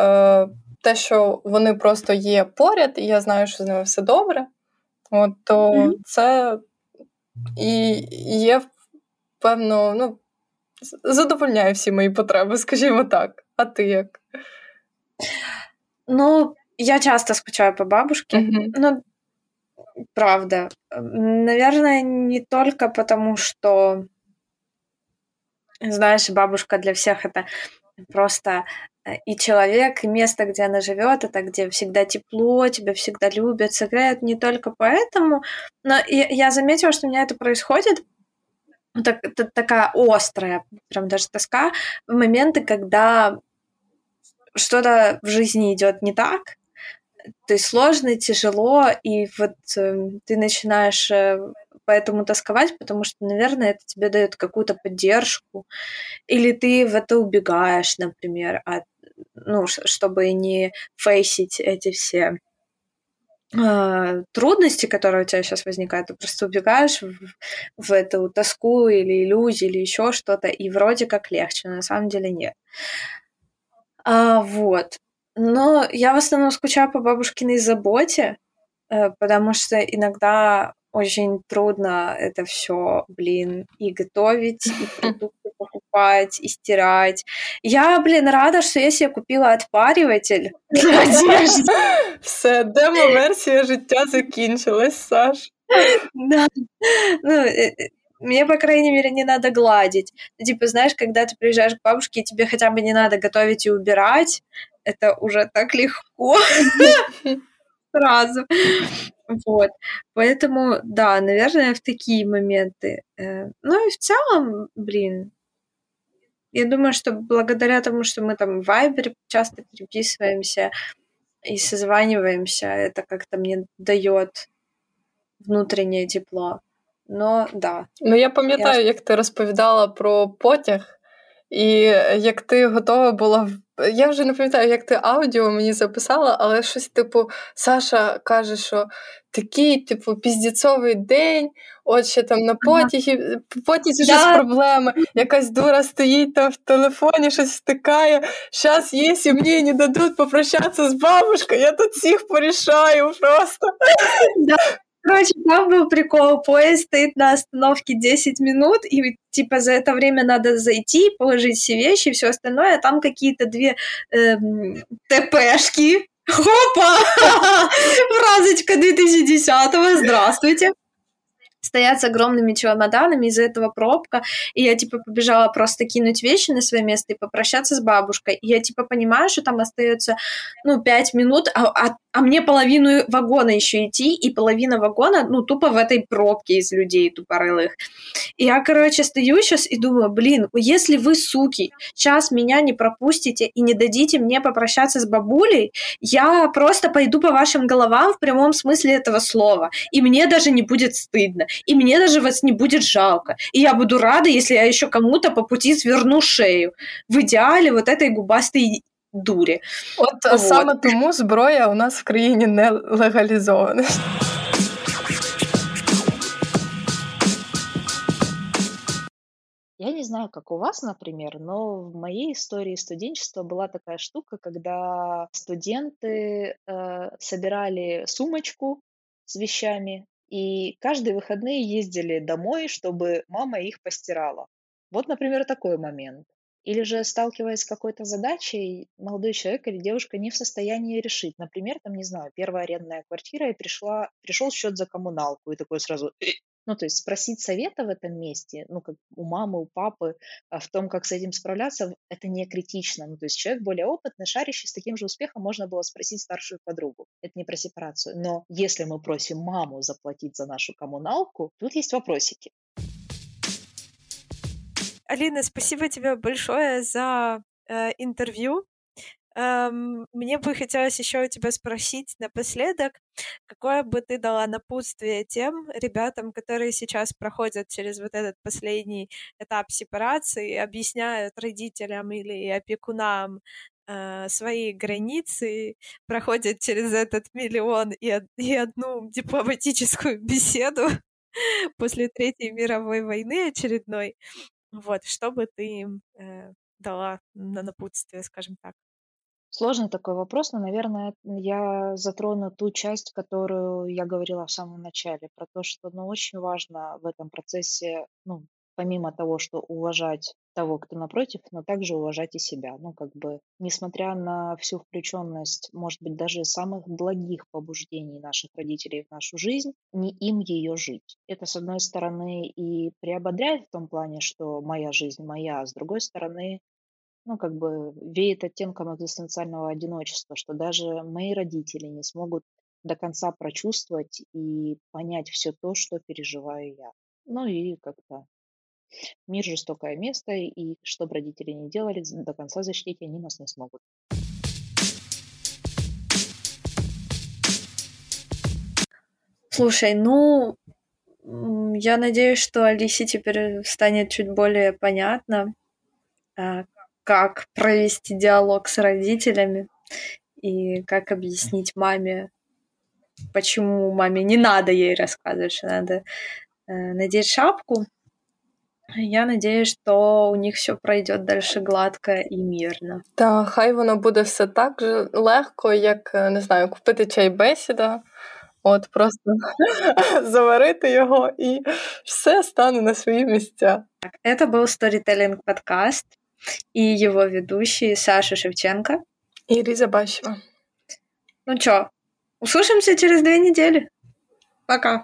е, те, що вони просто є поряд, і я знаю, що з ними все добре, от, то mm-hmm. це і є певно, ну, задовольняє всі мої потреби, скажімо так. А ти як? Ну, я часто скучаю по бабушке. Mm-hmm. Ну, правда. Наверное, не только потому, что, знаешь, бабушка для всех это просто э, и человек, и место, где она живет, это где всегда тепло, тебя всегда любят, сыграют не только поэтому. Но я, я заметила, что у меня это происходит так, такая острая, прям даже тоска, в моменты, когда что-то в жизни идет не так, то есть сложно, тяжело, и вот э, ты начинаешь э, поэтому тосковать, потому что, наверное, это тебе дает какую-то поддержку, или ты в это убегаешь, например, от, ну, чтобы не фейсить эти все э, трудности, которые у тебя сейчас возникают, ты просто убегаешь в, в эту тоску или иллюзию или еще что-то, и вроде как легче, но на самом деле нет. А, вот. Но я в основном скучаю по бабушкиной заботе, э, потому что иногда очень трудно это все, блин, и готовить, и продукты покупать, и стирать. Я, блин, рада, что я себе купила отпариватель для одежды. Все, демо-версія життя закінчилась, Саш. Да. Ну, э, э, мне, по крайней мере, не надо гладить. Типа, знаешь, когда ты приезжаешь к бабушке, и тебе хотя бы не надо готовить и убирать, это уже так легко сразу. Вот. Поэтому, да, наверное, в такие моменты. Э, ну и в целом, блин, я думаю, что благодаря тому, что мы там в Вайбере часто переписываемся и созваниваемся, это как-то мне дает внутреннее тепло. Но да. Ну я пам'ятаю, я... як ти розповідала про потяг, і як ти готова була я вже не пам'ятаю, як ти аудіо мені записала, але щось типу Саша каже, що такий, типу, піздіцовий день, от ще там на потязі щось да. проблеми, якась дура стоїть там в телефоні, щось втикає. Зараз, якщо мені не дадуть попрощатися з бабушкою, я тут всіх порішаю просто. Да. Короче, там был прикол. Поезд стоит на остановке 10 минут, и типа за это время надо зайти, положить все вещи и все остальное. А там какие-то две эм, ТПшки. Хопа! Фразочка 2010-го. Здравствуйте стоят с огромными чемоданами, из-за этого пробка, и я, типа, побежала просто кинуть вещи на свое место и попрощаться с бабушкой. И я, типа, понимаю, что там остается, ну, пять минут, а, а, а мне половину вагона еще идти, и половина вагона, ну, тупо в этой пробке из людей тупорылых. И я, короче, стою сейчас и думаю, блин, если вы, суки, сейчас меня не пропустите и не дадите мне попрощаться с бабулей, я просто пойду по вашим головам в прямом смысле этого слова, и мне даже не будет стыдно и мне даже вас не будет жалко. И я буду рада, если я еще кому-то по пути сверну шею. В идеале вот этой губастой дурі. От вот. саме тому зброя у нас в країні не легалізована. Я не знаю, как у вас, например, но в моей истории студенчества была такая штука, когда студенты э, собирали сумочку с вещами и каждые выходные ездили домой, чтобы мама их постирала. Вот, например, такой момент. Или же, сталкиваясь с какой-то задачей, молодой человек или девушка не в состоянии решить. Например, там, не знаю, первая арендная квартира, и пришла, пришел счет за коммуналку, и такой сразу, «Э, ну, то есть спросить совета в этом месте, ну, как у мамы, у папы, а, в том, как с этим справляться, это не критично. Ну, то есть человек более опытный, шарящий, с таким же успехом можно было спросить старшую подругу. Это не про сепарацию. Но если мы просим маму заплатить за нашу коммуналку, тут есть вопросики. Алина, спасибо тебе большое за э, интервью. Эм, мне бы хотелось еще у тебя спросить напоследок, какое бы ты дала напутствие тем ребятам, которые сейчас проходят через вот этот последний этап сепарации, объясняют родителям или опекунам э, свои границы, проходят через этот миллион и, и одну дипломатическую беседу после Третьей мировой войны очередной. Вот, что бы ты им э, дала на напутствие, скажем так? Сложный такой вопрос, но, наверное, я затрону ту часть, которую я говорила в самом начале, про то, что ну, очень важно в этом процессе, ну, помимо того, что уважать того, кто напротив, но также уважать и себя. Ну, как бы, несмотря на всю включенность, может быть, даже самых благих побуждений наших родителей в нашу жизнь, не им ее жить. Это, с одной стороны, и приободряет в том плане, что моя жизнь моя, а с другой стороны, ну, как бы веет оттенком экзистенциального одиночества, что даже мои родители не смогут до конца прочувствовать и понять все то, что переживаю я. Ну и как-то мир жестокое место, и что бы родители не делали, до конца защитить они нас не смогут. Слушай, ну, я надеюсь, что Алисе теперь станет чуть более понятно, а, как провести диалог с родителями и как объяснить маме, почему маме не надо ей рассказывать, что надо э, надеть шапку. Я надеюсь, що у них все пройде дальше гладко і мирно. Та хай воно буде все так же легко, як не знаю, купити чай бесіда, от просто заварити його, і все стане на свої місця. Так, это был Storytelling подкаст и его ведущие Саша Шевченко и Риза Бащева. Ну чё, услышимся через две недели. Пока.